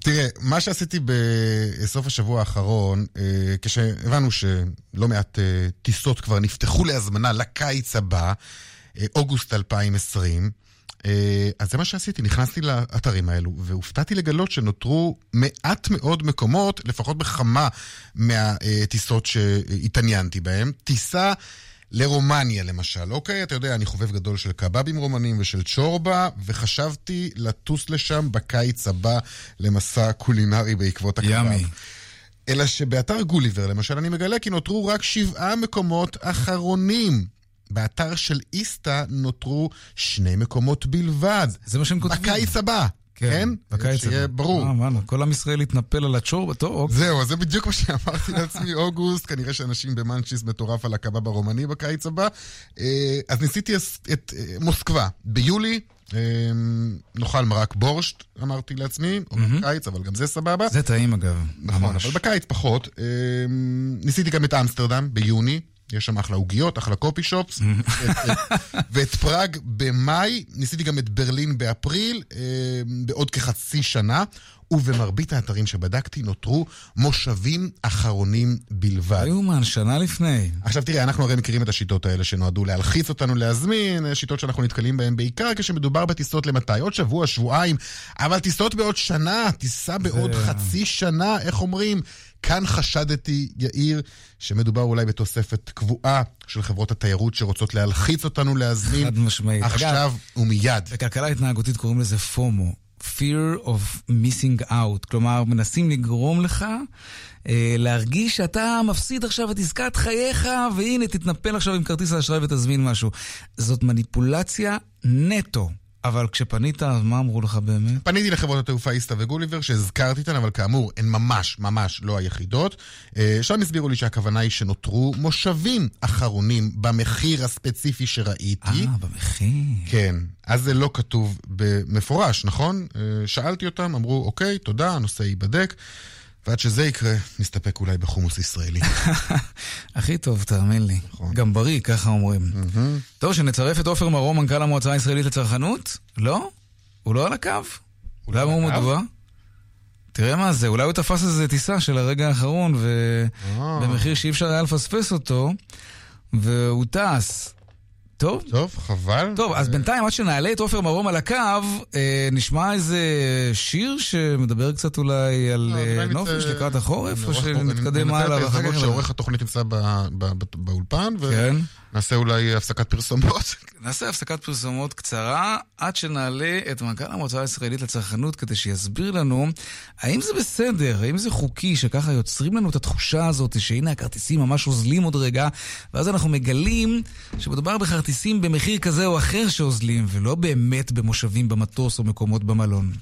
תראה, מה שעשיתי בסוף השבוע האחרון, אה, כשהבנו שלא מעט אה, טיסות כבר נפתחו להזמנה לקיץ הבא, אה, אוגוסט 2020, אה, אז זה מה שעשיתי, נכנסתי לאתרים האלו, והופתעתי לגלות שנותרו מעט מאוד מקומות, לפחות בכמה מהטיסות שהתעניינתי בהן. טיסה לרומניה למשל, אוקיי? אתה יודע, אני חובב גדול של קבבים רומנים ושל צ'ורבה, וחשבתי לטוס לשם בקיץ הבא למסע קולינרי בעקבות הקבב. ימי. אלא שבאתר גוליבר, למשל, אני מגלה כי נותרו רק שבעה מקומות אחרונים. באתר של איסתא נותרו שני מקומות בלבד. זה מה שהם כותבים. בקיץ הבא. כן? בקיץ שיהיה. ברור. אה, כל עם ישראל התנפל על הצ'ור, טוב, אוקיי. זהו, זה בדיוק מה שאמרתי לעצמי, (laughs) אוגוסט, כנראה שאנשים במאנצ'יס מטורף על הקבב הרומני בקיץ הבא. אה, אז ניסיתי את- אה, מוסקבה. ביולי נאכל מרק בורשט, אמרתי לעצמי, או בקיץ, אבל גם זה סבבה. זה טעים אגב. נכון. אבל בקיץ פחות. ניסיתי גם את אמסטרדם ביוני. יש שם אחלה עוגיות, אחלה קופי שופס. ואת- ואת פראג במאי, ניסיתי גם את ברלין באפריל, אה, בעוד כחצי שנה, ובמרבית האתרים שבדקתי נותרו מושבים אחרונים בלבד. יאומן, שנה לפני. עכשיו תראה, אנחנו הרי מכירים את השיטות האלה שנועדו להלחיץ אותנו להזמין, אה, שיטות שאנחנו נתקלים בהן בעיקר כשמדובר בטיסות למתי? עוד שבוע, שבועיים, אבל טיסות בעוד שנה, טיסה בעוד חצי שנה, איך אומרים? כאן חשדתי, יאיר, שמדובר אולי בתוספת קבועה של חברות התיירות שרוצות להלחיץ אותנו להזמין. חד משמעית. עכשיו אגב, ומיד. בכלכלה התנהגותית קוראים לזה פומו. fear of missing out. כלומר, מנסים לגרום לך אה, להרגיש שאתה מפסיד עכשיו את עסקת חייך, והנה, תתנפל עכשיו עם כרטיס האשראי ותזמין משהו. זאת מניפולציה נטו. אבל כשפנית, אז מה אמרו לך באמת? פניתי לחברות התעופה איסתא וגוליבר, שהזכרתי אותן, אבל כאמור, הן ממש ממש לא היחידות. אה, שם הסבירו לי שהכוונה היא שנותרו מושבים אחרונים במחיר הספציפי שראיתי. אה, במחיר. כן. אז זה לא כתוב במפורש, נכון? אה, שאלתי אותם, אמרו, אוקיי, תודה, הנושא ייבדק. ועד שזה יקרה, נסתפק אולי בחומוס ישראלי. (laughs) הכי טוב, תאמין לי. גם בריא, ככה אומרים. טוב, שנצרף את עופר מרום, מנכ"ל המועצה הישראלית לצרכנות? לא? הוא לא על הקו? למה הוא על הקו? מדוע? תראה מה זה, אולי הוא תפס איזה טיסה של הרגע האחרון, ובמחיר שאי אפשר היה לפספס אותו, והוא טס. טוב. טוב, חבל. טוב, אז בינתיים, עד שנעלה את עופר מרום על הקו, אה, נשמע איזה שיר שמדבר קצת אולי על אה, אולי נופש לקראת החורף, או שנתקדם אני מנצל הלאה את ואחר ההזדמנות כך... שעורך התוכנית נמצא באולפן, כן. נעשה אולי הפסקת פרסומות. (laughs) נעשה הפסקת פרסומות קצרה עד שנעלה את מנכ"ל המועצה הישראלית לצרכנות כדי שיסביר לנו האם זה בסדר, האם זה חוקי שככה יוצרים לנו את התחושה הזאת שהנה הכרטיסים ממש אוזלים עוד רגע ואז אנחנו מגלים שמדובר בכרטיסים במחיר כזה או אחר שאוזלים ולא באמת במושבים במטוס או מקומות במלון.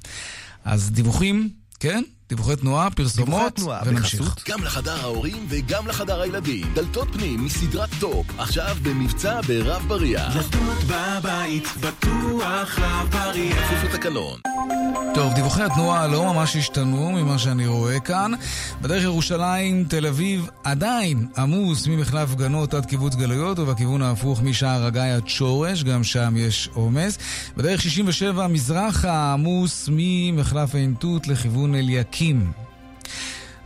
אז דיווחים, כן? דיווחי תנועה, פרסומות, ונמשיך. גם לחדר ההורים וגם לחדר הילדים. דלתות פנים מסדרת טופ, עכשיו במבצע ברב בריח. דלתות בבית, בטוח רב בריח. כפוף לתקנון. טוב, דיווחי התנועה לא ממש השתנו ממה שאני רואה כאן. בדרך ירושלים, תל אביב עדיין עמוס ממחלף גנות עד קיבוץ גלויות, ובכיוון ההפוך משער הגיא עד שורש, גם שם יש עומס. בדרך 67 מזרחה עמוס ממחלף עין תות לכיוון אליקים.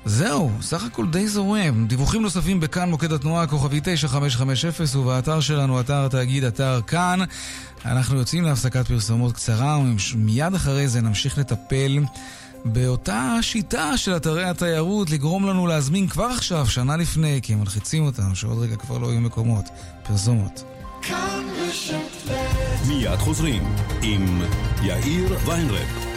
זהו, סך הכל די זורם. דיווחים נוספים בכאן מוקד התנועה, כוכבי 9550, ובאתר שלנו, אתר התאגיד, אתר כאן. אנחנו יוצאים להפסקת פרסומות קצרה, ומיד אחרי זה נמשיך לטפל באותה שיטה של אתרי התיירות, לגרום לנו להזמין כבר עכשיו, שנה לפני, כי הם מלחיצים אותנו, שעוד רגע כבר לא יהיו מקומות. פרסומות. מיד חוזרים עם יאיר ויינרב.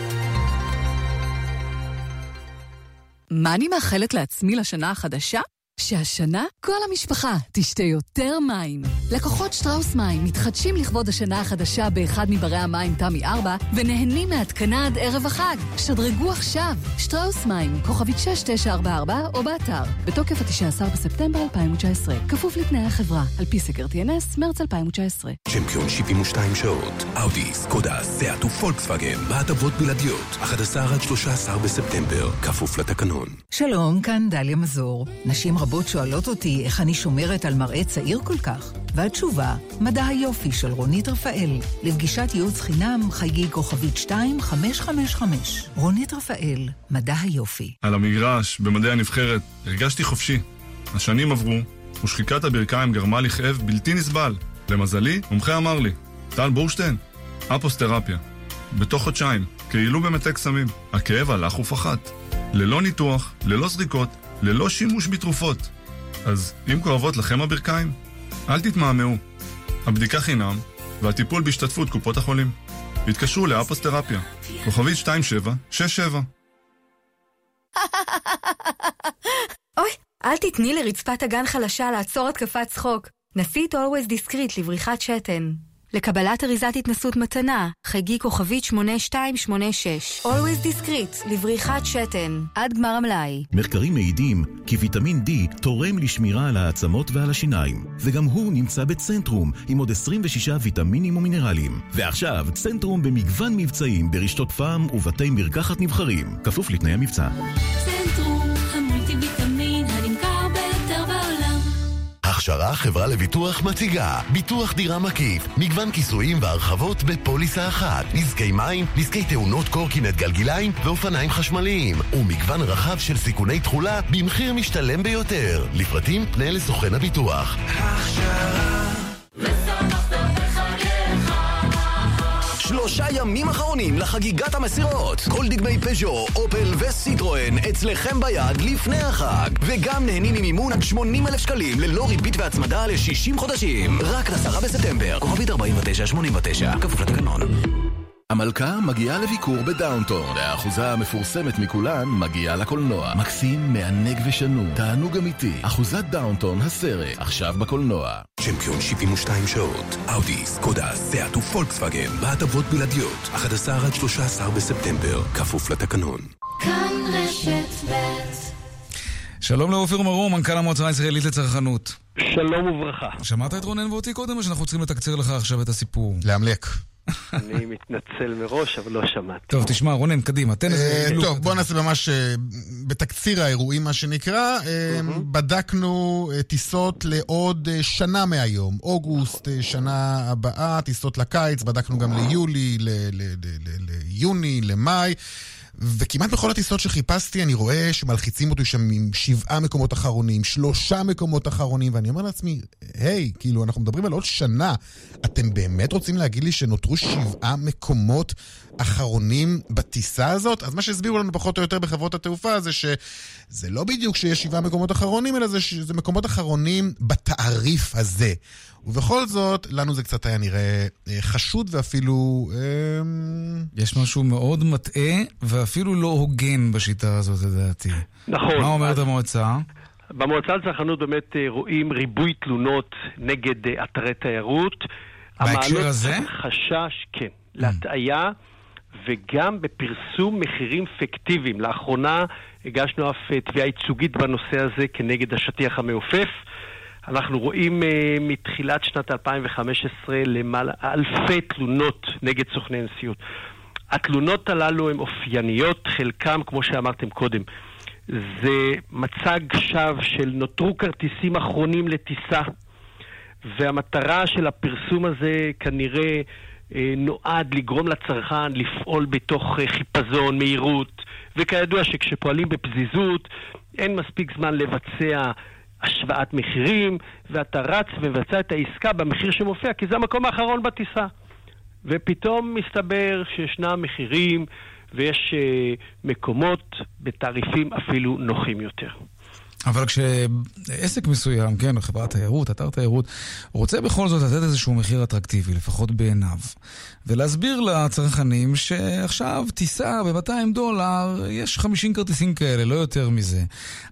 מה אני מאחלת לעצמי לשנה החדשה? שהשנה כל המשפחה תשתה יותר מים. לקוחות שטראוס מים מתחדשים לכבוד השנה החדשה באחד מברי המים תמי 4 ונהנים מהתקנה עד ערב החג. שדרגו עכשיו. שטראוס מים, כוכבית 6944 או באתר. בתוקף ה-19 בספטמבר 2019. כפוף לתנאי החברה. על פי סקר TNS, מרץ 2019. צ'מפיון 72 שעות, אאודי, סקודה, סיאט ופולקסווגן, בהטבות בלעדיות, 11 עד 13 בספטמבר, כפוף לתקנון. שלום, כאן דליה מזור. נשים רבות שואלות אותי איך אני שומרת על מראה צעיר כל כך. והתשובה, מדע היופי של רונית רפאל. לפגישת ייעוץ חינם, חייגי כוכבית 2555. רונית רפאל, מדע היופי. על המגרש, במדעי הנבחרת, הרגשתי חופשי. השנים עברו, ושחיקת הברכיים גרמה לי כאב בלתי נסבל. למזלי, מומחה אמר לי, טל בורשטיין, אפוסטרפיה. בתוך חודשיים, כאילו במתי קסמים, הכאב הלך ופחת. ללא ניתוח, ללא זריקות, ללא שימוש בתרופות. אז אם כואבות לכם הברכיים, אל תתמהמהו. הבדיקה חינם, והטיפול בהשתתפות קופות החולים. התקשרו לאפוסטרפיה, כוכבית 2767. (laughs) אוי, אל תתני לרצפת הגן חלשה לעצור התקפת צחוק. נסי את Always Discreet לבריחת שתן. לקבלת אריזת התנסות מתנה, חגי כוכבית 8286. Always Discreet לבריחת שתן. עד גמר המלאי. מחקרים מעידים כי ויטמין D תורם לשמירה על העצמות ועל השיניים, וגם הוא נמצא בצנטרום עם עוד 26 ויטמינים ומינרלים. ועכשיו, צנטרום במגוון מבצעים ברשתות פארם ובתי מרקחת נבחרים, כפוף לתנאי המבצע. צנטרום, הכשרה חברה לביטוח מציגה ביטוח דירה מקיף, מגוון כיסויים והרחבות בפוליסה אחת, נזקי מים, נזקי תאונות קורקינט גלגיליים ואופניים חשמליים, ומגוון רחב של סיכוני תכולה במחיר משתלם ביותר. לפרטים פנה לסוכן הביטוח. שלושה ימים אחרונים לחגיגת המסירות. כל דגמי פז'ו, אופל וסיטרואן אצלכם ביד לפני החג. וגם נהנים ממימון עד 80 אלף שקלים ללא ריבית והצמדה ל-60 חודשים. רק ל-10 בספטמבר, כוכבית 4989, כפוף לתקנון. המלכה מגיעה לביקור בדאונטון, והאחוזה המפורסמת מכולן מגיעה לקולנוע. מקסים, מענג ושנון, תענוג אמיתי. אחוזת דאונטון, הסרט, עכשיו בקולנוע. צ'מפיון 72 שעות, אאודי, סקודה, סיאט ופולקסווגן, בהטבות בלעדיות, 11 עד 13 בספטמבר, כפוף לתקנון. כאן רשת ב' שלום לעופר מרום, מנכ"ל המועצה הישראלית לצרכנות. שלום וברכה. שמעת את רונן ואותי קודם, או שאנחנו צריכים לתקצר לך עכשיו את הסיפור? לאמלק. אני מתנצל מראש, אבל לא שמעתי. טוב, תשמע, רונן, קדימה, תן איזה... אה, טוב, בוא נעשה ממש אה, בתקציר האירועים, מה שנקרא. אה, בדקנו טיסות לעוד שנה מהיום, אוגוסט, שנה הבאה, טיסות לקיץ, בדקנו גם ליולי, ליוני, למאי. וכמעט בכל הטיסות שחיפשתי, אני רואה שמלחיצים אותי שם עם שבעה מקומות אחרונים, שלושה מקומות אחרונים, ואני אומר לעצמי, היי, כאילו, אנחנו מדברים על עוד שנה. אתם באמת רוצים להגיד לי שנותרו שבעה מקומות אחרונים בטיסה הזאת? אז מה שהסבירו לנו פחות או יותר בחברות התעופה זה שזה לא בדיוק שיש שבעה מקומות אחרונים, אלא זה, זה מקומות אחרונים בתעריף הזה. ובכל זאת, לנו זה קצת היה נראה אה, חשוד ואפילו... אה, יש משהו מאוד מטעה ואפילו לא הוגן בשיטה הזאת, לדעתי. נכון. מה אומרת המועצה? במועצה לצרכנות באמת אה, רואים ריבוי תלונות נגד אה, אתרי תיירות. בהקשר המעלות הזה? חשש, כן, להטעיה וגם בפרסום מחירים פיקטיביים. לאחרונה הגשנו אף אה, תביעה ייצוגית בנושא הזה כנגד השטיח המעופף. אנחנו רואים uh, מתחילת שנת 2015 למעלה אלפי תלונות נגד סוכני נסיעות. התלונות הללו הן אופייניות, חלקם, כמו שאמרתם קודם, זה מצג שווא של נותרו כרטיסים אחרונים לטיסה, והמטרה של הפרסום הזה כנראה אה, נועד לגרום לצרכן לפעול בתוך אה, חיפזון, מהירות, וכידוע שכשפועלים בפזיזות אין מספיק זמן לבצע השוואת מחירים, ואתה רץ ומבצע את העסקה במחיר שמופיע, כי זה המקום האחרון בטיסה. ופתאום מסתבר שישנם מחירים ויש אה, מקומות בתעריפים אפילו נוחים יותר. אבל כשעסק מסוים, כן, חברת תיירות, אתר תיירות, רוצה בכל זאת לתת איזשהו מחיר אטרקטיבי, לפחות בעיניו, ולהסביר לצרכנים שעכשיו טיסה ב-200 דולר, יש 50 כרטיסים כאלה, לא יותר מזה.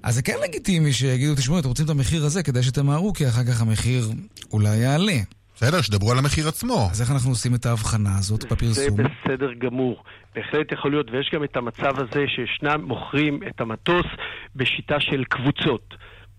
אז זה כן לגיטימי שיגידו, תשמעו, אתם רוצים את המחיר הזה כדי שתמהרו, כי אחר כך המחיר אולי יעלה. בסדר, שדברו על המחיר עצמו. אז איך אנחנו עושים את ההבחנה הזאת זה בפרסום? בסדר גמור. בהחלט יכול להיות, ויש גם את המצב הזה שישנם מוכרים את המטוס בשיטה של קבוצות.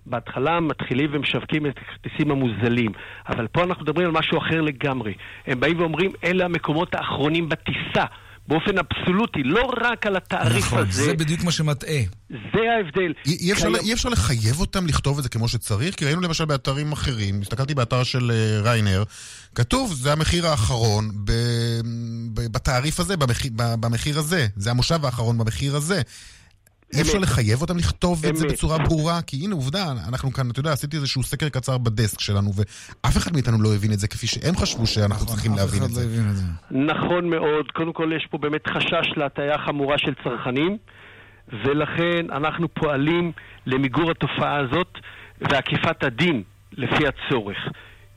בהתחלה מתחילים ומשווקים את הכרטיסים המוזלים, אבל פה אנחנו מדברים על משהו אחר לגמרי. הם באים ואומרים, אלה המקומות האחרונים בטיסה. באופן אבסולוטי, לא רק על התעריף נכון, הזה. זה בדיוק מה שמטעה. זה ההבדל. אי, אפשר, אי אפשר לחייב אותם לכתוב את זה כמו שצריך? כי ראינו למשל באתרים אחרים, הסתכלתי באתר של אה, ריינר, כתוב, זה המחיר האחרון ב, ב, בתעריף הזה, במחיר, במחיר הזה. זה המושב האחרון במחיר הזה. אי אפשר. לחייב אותם לכתוב את זה. בצורה ברורה? כי הנה, עובדה, אנחנו כאן, אתה יודע, עשיתי איזשהו סקר קצר בדסק שלנו, ואף אחד מאיתנו לא הבין את זה כפי שהם חשבו שאנחנו צריכים נכון, אף להבין לא את זה. נכון מאוד. קודם כל יש פה באמת חשש להטעיה חמורה של צרכנים, ולכן אנחנו פועלים למיגור התופעה הזאת ועקיפת הדין לפי הצורך.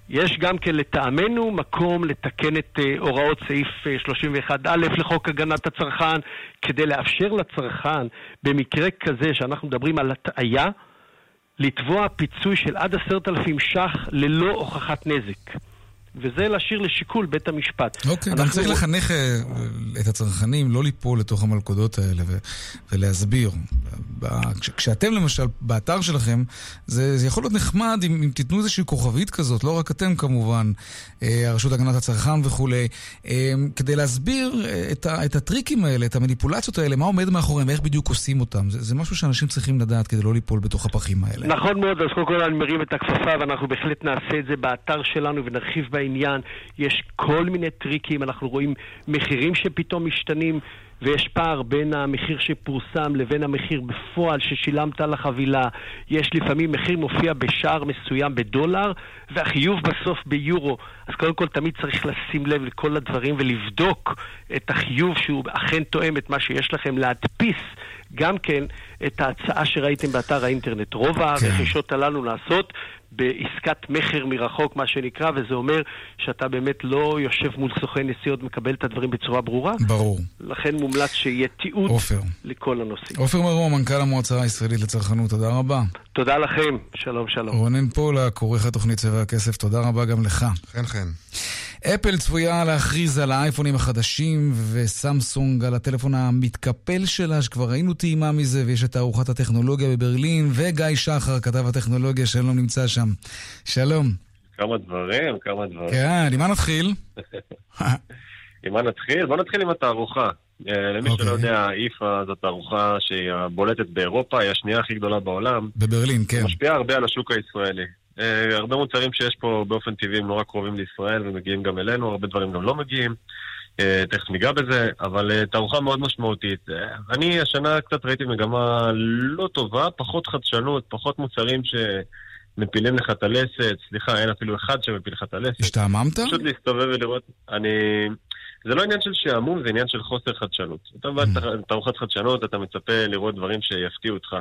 יש גם כן לטעמנו מקום לתקן את אה, הוראות סעיף אה, 31א לחוק הגנת הצרכן כדי לאפשר לצרכן במקרה כזה שאנחנו מדברים על הטעיה לתבוע פיצוי של עד עשרת אלפים ש"ח ללא הוכחת נזק. וזה להשאיר לשיקול בית המשפט. אוקיי, גם אנחנו- צריך לחנך אה, את הצרכנים לא ליפול לתוך המלכודות האלה ו- ולהסביר. כש- כשאתם למשל, באתר שלכם, זה, זה יכול להיות נחמד אם, אם תיתנו איזושהי כוכבית כזאת, לא רק אתם כמובן, אה, הרשות להגנת הצרכן וכולי, אה, כדי להסביר את, ה- את הטריקים האלה, את המניפולציות האלה, מה עומד מאחוריהם ואיך בדיוק עושים אותם. זה, זה משהו שאנשים צריכים לדעת כדי לא ליפול בתוך הפחים האלה. נכון מאוד, אז קודם כל אני מרים את הכפפה ואנחנו בהחלט נעשה את זה באתר שלנו ונרחיב בעניין. יש כל מיני טריקים, אנחנו רואים מחירים שפתאום משתנים ויש פער בין המחיר שפורסם לבין המחיר בפועל ששילמת על החבילה. יש לפעמים מחיר מופיע בשער מסוים בדולר והחיוב בסוף ביורו. אז קודם כל תמיד צריך לשים לב לכל הדברים ולבדוק את החיוב שהוא אכן תואם את מה שיש לכם, להדפיס גם כן את ההצעה שראיתם באתר האינטרנט. רוב הרכישות הללו נעשות בעסקת מכר מרחוק, מה שנקרא, וזה אומר שאתה באמת לא יושב מול סוכן נסיעות, מקבל את הדברים בצורה ברורה. ברור. לכן מומלץ שיהיה תיעוד עופר. לכל הנושאים. עופר מרום, מנכ"ל המועצה הישראלית לצרכנות, תודה רבה. תודה לכם, שלום שלום. רונן פולק, עורך התוכנית צבע הכסף, תודה רבה גם לך. חן חן. אפל צפויה להכריז על האייפונים החדשים וסמסונג על הטלפון המתקפל שלה, שכבר ראינו טעימה מזה, ויש את תערוכת הטכנולוגיה בברלין, וגיא שחר, כתב הטכנולוגיה, שלום נמצא שם. שלום. כמה דברים, כמה דברים. כן, עם מה נתחיל? (laughs) עם מה נתחיל? בוא נתחיל עם התערוכה. אה, למי אוקיי. שלא יודע, איפה זו תערוכה שהיא הבולטת באירופה, היא השנייה הכי גדולה בעולם. בברלין, כן. משפיעה הרבה על השוק הישראלי. אה, הרבה מוצרים שיש פה באופן טבעי הם נורא קרובים לישראל ומגיעים גם אלינו, הרבה דברים גם לא מגיעים. אה, תכף ניגע בזה, אבל אה, תערוכה מאוד משמעותית. אני השנה קצת ראיתי מגמה לא טובה, פחות חדשנות, פחות מוצרים שמפילים לך את הלסת, סליחה, אין אפילו אחד שמפיל לך את הלסת. השתעממת? פשוט להסתובב ולראות, אני... זה לא עניין של שעמום, זה עניין של חוסר חדשנות. אתה בא לתערוכת חדשנות, אתה מצפה לראות דברים שיפתיעו אותך.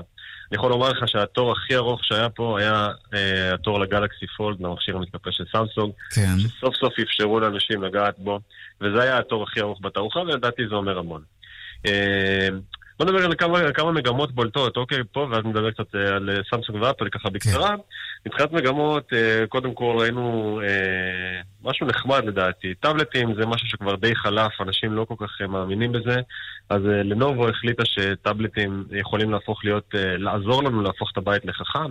אני יכול לומר לך שהתור הכי ארוך שהיה פה היה אה, התור לגלקסי פולד, למכשיר המתקפל של סמסונג, כן. שסוף סוף אפשרו לאנשים לגעת בו, וזה היה התור הכי ארוך בתערוכה, ולדעתי זה אומר המון. אה, בוא נדבר על כמה, כמה מגמות בולטות, אוקיי, פה, ואז נדבר קצת אה, על סמסונג ואפל ככה בקצרה. מבחינת מגמות, אה, קודם כל ראינו אה, משהו נחמד לדעתי. טאבלטים זה משהו שכבר די חלף, אנשים לא כל כך אה, מאמינים בזה. אז לנובו החליטה שטאבלטים יכולים להפוך להיות, לעזור לנו להפוך את הבית לחכם.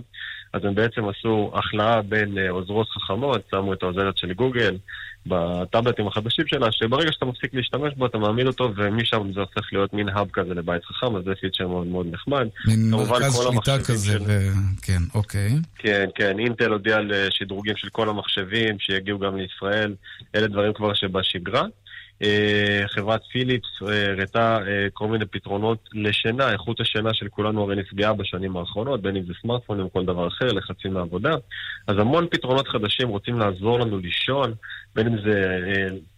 אז הם בעצם עשו החלאה בין אה, עוזרות חכמות, שמו את העוזרת של גוגל בטאבלטים החדשים שלה, שברגע שאתה מפסיק להשתמש בו, אתה מעמיד אותו, ומשם זה הופך להיות מין האב כזה לבית חכם, אז זה פיצ'ר מאוד מאוד נחמד. מין מרכז שליטה כזה, של- ו... כן, אוקיי. כן, כן, אינטל הודיע על אה, שדרוגים של כל המחשבים שיגיעו גם לישראל, אלה דברים כבר שבשגרה. אה, חברת פיליפס אה, הראתה אה, כל מיני פתרונות לשינה, איכות השינה של כולנו הרי נפגעה בשנים האחרונות, בין אם זה סמארטפונים או כל דבר אחר, לחצים מהעבודה. אז המון פתרונות חדשים רוצים לעזור לנו לישון, בין אם זה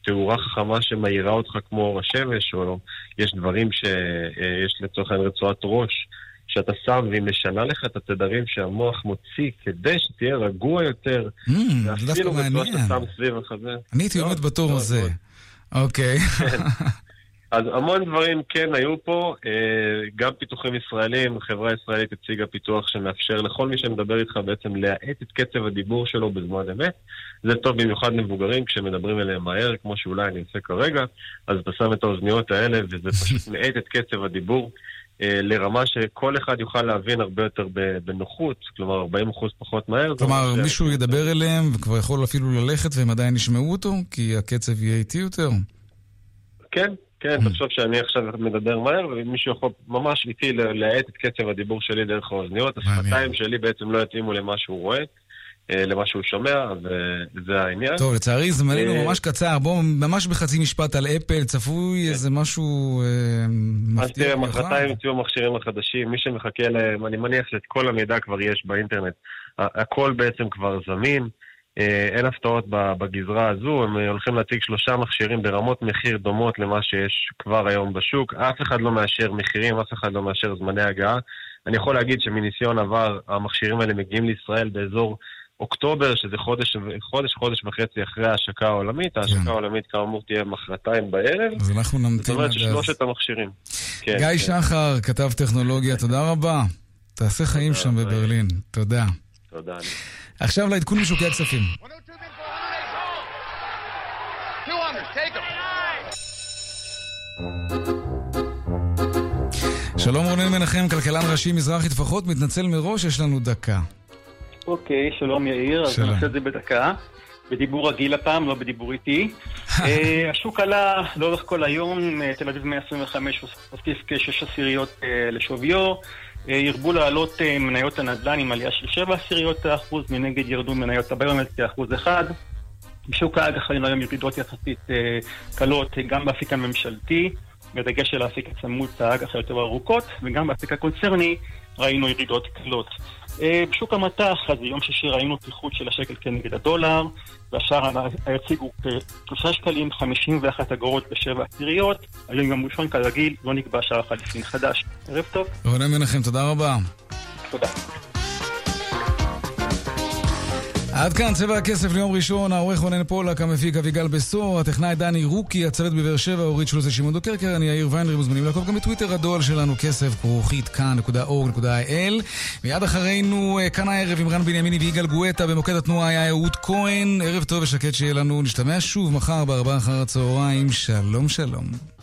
תאורה חכמה שמאירה אותך כמו אור השמש, או יש דברים שיש לצורך העניין רצועת ראש. שאתה שם והיא משנה לך את התדרים שהמוח מוציא כדי שתהיה רגוע יותר, Mm, זה דווקא ואפילו בצורה מעניין. שאתה שם סביב החזה. אני הייתי עומד בתור הזה. אוקיי. אז המון דברים כן היו פה, אה, גם פיתוחים ישראלים, חברה ישראלית הציגה פיתוח שמאפשר לכל מי שמדבר איתך בעצם להאט את קצב הדיבור שלו בזמן אמת. זה טוב במיוחד למבוגרים כשמדברים אליהם מהר, כמו שאולי אני עושה כרגע, אז אתה שם את האוזניות האלה וזה פשוט (laughs) מאט את קצב הדיבור. אה, לרמה שכל אחד יוכל להבין הרבה יותר בנוחות, כלומר 40% פחות מהר. כלומר, אומר ש- מישהו ידבר אליהם וכבר יכול אפילו ללכת והם עדיין ישמעו אותו? כי הקצב יהיה איטי יותר? כן, כן, Mm. תחשוב שאני עכשיו מדבר מהר, ומישהו יכול ממש איתי ל- להאט את קצב הדיבור שלי דרך האוזניות. השפתיים שלי בעצם לא יתאימו למה שהוא רואה, אה, למה שהוא שומע, וזה העניין. טוב, לצערי זמננו אה, ממש קצר. בואו, ממש בחצי משפט על אפל, צפוי איזה משהו אה, אז מפתיע תראה, במיוחד? מחרתיים יוציאו המכשירים החדשים, מי שמחכה להם, אני מניח שאת כל המידע כבר יש באינטרנט. הכל בעצם כבר זמין, אה, אין הפתעות בגזרה הזו, הם אה, הולכים להציג שלושה מכשירים ברמות מחיר דומות למה שיש כבר היום בשוק. אף אחד לא מאשר מחירים, אף אחד לא מאשר זמני הגעה. אני יכול להגיד שמניסיון עבר, המכשירים האלה מגיעים לישראל באזור אוקטובר, שזה חודש, חודש, חודש וחצי אחרי ההשקה העולמית. ההשקה העולמית כאמור תהיה מחרתיים בערב. אז אנחנו זאת נמתין אומרת עד אז. ששלושת המכשירים. כן, גיא כן. שחר, כתב טכנולוגיה, תודה רבה. תעשה חיים שם בברלין. תודה. תודה. עכשיו לעדכון משוקי הכספים. 200, take him. שלום רונן מנחם, כלכלן ראשי מזרחי טפחות, מתנצל מראש, יש לנו דקה. אוקיי, שלום יאיר, אז. נעשה את זה בדקה. בדיבור רגיל הפעם, לא בדיבור איטי. (laughs) אה, השוק עלה לאורך כל היום, אה, תל אביב 125 הוסיף כשש עשיריות אה, לשוויו. הרבו לעלות מניות הנדל"ן עם עלייה של 7 עשיריות האחוז, מנגד ירדו מניות הביומד כאחוז אחד. בשוק האג"ח ראינו היום ירידות יחסית קלות גם באפיק הממשלתי, בדגש על האפיק הצמוד האג"ח היותר ארוכות, וגם באפיק הקונצרני ראינו ירידות קלות. אה, בשוק המטח, אז ביום שישי ראינו פיחות של השקל כנגד הדולר, והשאר היציג הוא כ-3 שקלים 51 אגורות בשבע עשיריות. היום יום ראשון כרגיל, לא נקבע שער חליפין חדש. ערב טוב, רונן מנחם, תודה רבה. תודה. עד כאן צבע הכסף ליום ראשון, העורך רונן פולק, המפיק אביגל בשור, הטכנאי דני רוקי, הצוות בבאר שבע, אורית שלוזה שמעון דוקרקר, אני יאיר ויינרי, מוזמנים לעקוב גם בטוויטר הדואל שלנו, כסף כרוכית כאן.org.il. מיד אחרינו, אה, כאן הערב עם רן בנימיני ויגאל גואטה, במוקד התנועה היה אהוד כהן, ערב טוב ושקט שיהיה לנו, נשתמע שוב מחר בארבעה אחר הצהריים, שלום שלום.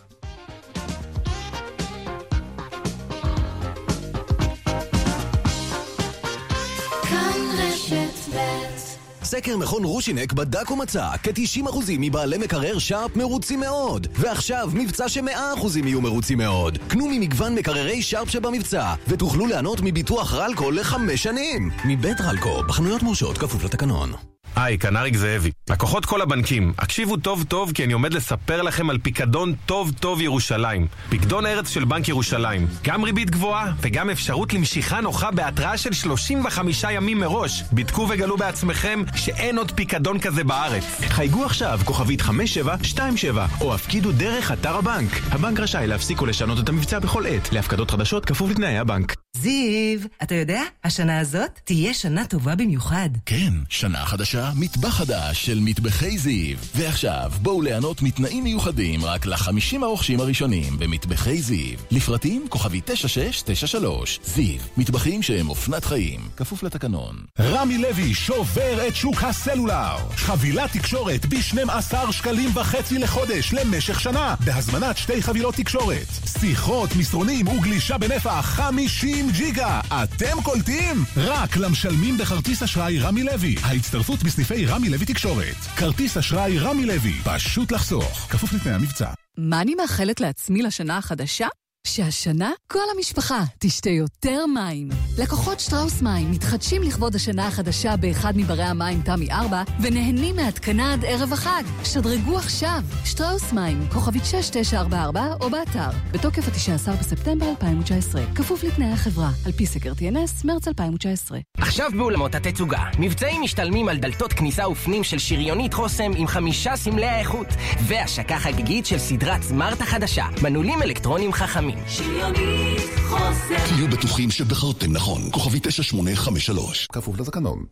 סקר מכון רושינק בדק ומצא כ-90% מבעלי מקרר שרפ מרוצים מאוד. ועכשיו מבצע ש-100% יהיו מרוצים מאוד. קנו ממגוון מקררי שרפ שבמבצע, ותוכלו ליהנות מביטוח רלקו לחמש שנים. מבית רלקו, בחנויות מורשות כפוף לתקנון. היי, כנריק זאבי. לקוחות כל הבנקים, הקשיבו טוב טוב כי אני עומד לספר לכם על פיקדון טוב טוב ירושלים. פיקדון ארץ של בנק ירושלים. גם ריבית גבוהה וגם אפשרות למשיכה נוחה בהתראה של 35 ימים מראש. בדקו וגלו בעצמכם שאין עוד פיקדון כזה בארץ. חייגו עכשיו, כוכבית 5727, או הפקידו דרך אתר הבנק. הבנק רשאי להפסיק או לשנות את המבצע בכל עת. להפקדות חדשות כפוף לתנאי הבנק. זיו, אתה יודע, השנה הזאת תהיה שנה טובה במיוחד. כן, שנה חדשה, מטבח חדש של מטבחי זיו. ועכשיו, בואו ליהנות מתנאים מיוחדים רק לחמישים הרוכשים הראשונים במטבחי זיו. לפרטים כוכבי 9693. זיו, מטבחים שהם אופנת חיים. כפוף לתקנון. רמי לוי שובר את שוק הסלולר. חבילת תקשורת ב-12 שקלים וחצי לחודש למשך שנה, בהזמנת שתי חבילות תקשורת. שיחות, מסרונים וגלישה בנפח 50 ג'יגה. אתם קולטים? רק למשלמים בכרטיס אשראי רמי לוי. ההצטרפות בסניפי רמי לוי תקשורת. כרטיס אשראי רמי לוי. פשוט לחסוך. כפוף לתנאי המבצע. מה אני מאחלת לעצמי לשנה החדשה? שהשנה כל המשפחה תשתה יותר מים. לקוחות שטראוס מים מתחדשים לכבוד השנה החדשה באחד מברי המים תמי 4 ונהנים מהתקנה עד ערב החג. שדרגו עכשיו. שטראוס מים, כוכבית 6944 או באתר. בתוקף ה-19 בספטמבר 2019. כפוף לתנאי החברה. על פי סקר TNS, מרץ 2019. עכשיו באולמות התצוגה. מבצעים משתלמים על דלתות כניסה ופנים של שריונית חוסם עם חמישה סמלי האיכות. והשקה חגיגית של סדרת סמארט החדשה. מנעולים אלקטרונים חכמים. שריונית חוסם. תהיו בטוחים שבחרתם נכון. כוכבית 9853. כפוף לתקנון.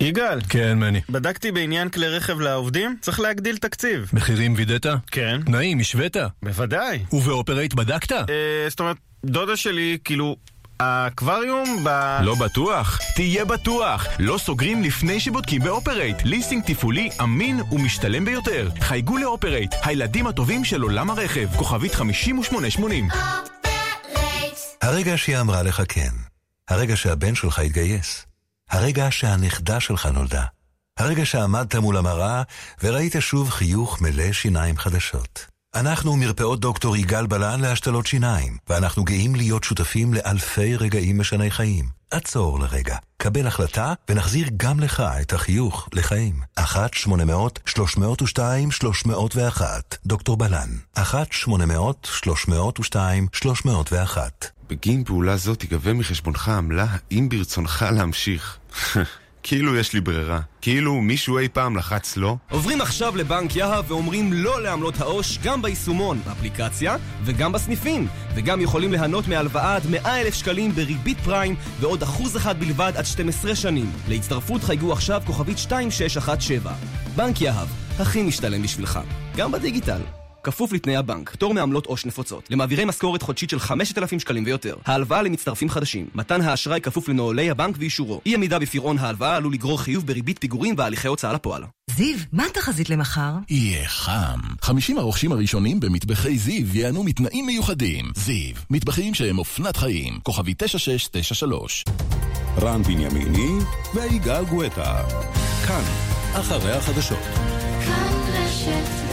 יגאל. כן, מני. בדקתי בעניין כלי רכב לעובדים, צריך להגדיל תקציב. מחירים וידאת? כן. תנאים, השווית? בוודאי. ובאופרייט בדקת? אה, זאת אומרת, דודה שלי, כאילו... האקווריום ב... לא בטוח? תהיה בטוח! לא סוגרים לפני שבודקים באופרייט. ליסינג תפעולי אמין ומשתלם ביותר. חייגו לאופרייט, הילדים הטובים של עולם הרכב. כוכבית 5880. הרגע שהיא אמרה לך כן. הרגע שהבן שלך התגייס. הרגע שהנכדה שלך נולדה. הרגע שעמדת מול המראה וראית שוב חיוך מלא שיניים חדשות. אנחנו מרפאות דוקטור יגאל בלן להשתלות שיניים, ואנחנו גאים להיות שותפים לאלפי רגעים משני חיים. עצור לרגע, קבל החלטה ונחזיר גם לך את החיוך לחיים. 1-800-302-301 דוקטור בלן. 1-800-302-301 בגין פעולה זו תיגבה מחשבונך עמלה האם ברצונך להמשיך. (laughs) כאילו יש לי ברירה. כאילו מישהו אי פעם לחץ לא? עוברים עכשיו לבנק יהב ואומרים לא לעמלות העו"ש גם ביישומון, באפליקציה וגם בסניפים. וגם יכולים ליהנות מהלוואה עד 100 אלף שקלים בריבית פריים ועוד אחוז אחד בלבד עד 12 שנים. להצטרפות חייגו עכשיו כוכבית 2617. בנק יהב, הכי משתלם בשבילך. גם בדיגיטל. כפוף לתנאי הבנק, פטור מעמלות עו"ש נפוצות, למעבירי משכורת חודשית של 5,000 שקלים ויותר, ההלוואה למצטרפים חדשים, מתן האשראי כפוף לנוהלי הבנק ואישורו, אי עמידה בפירעון ההלוואה עלול לגרור חיוב בריבית פיגורים והליכי הוצאה לפועל. זיו, מה התחזית למחר? יהיה חם. 50 הרוכשים הראשונים במטבחי זיו ייהנו מתנאים מיוחדים. זיו, מטבחים שהם אופנת חיים. כוכבי 9693. רן בנימיני ויגאל גואטה. כאן, אחרי החדשות. כאן רשת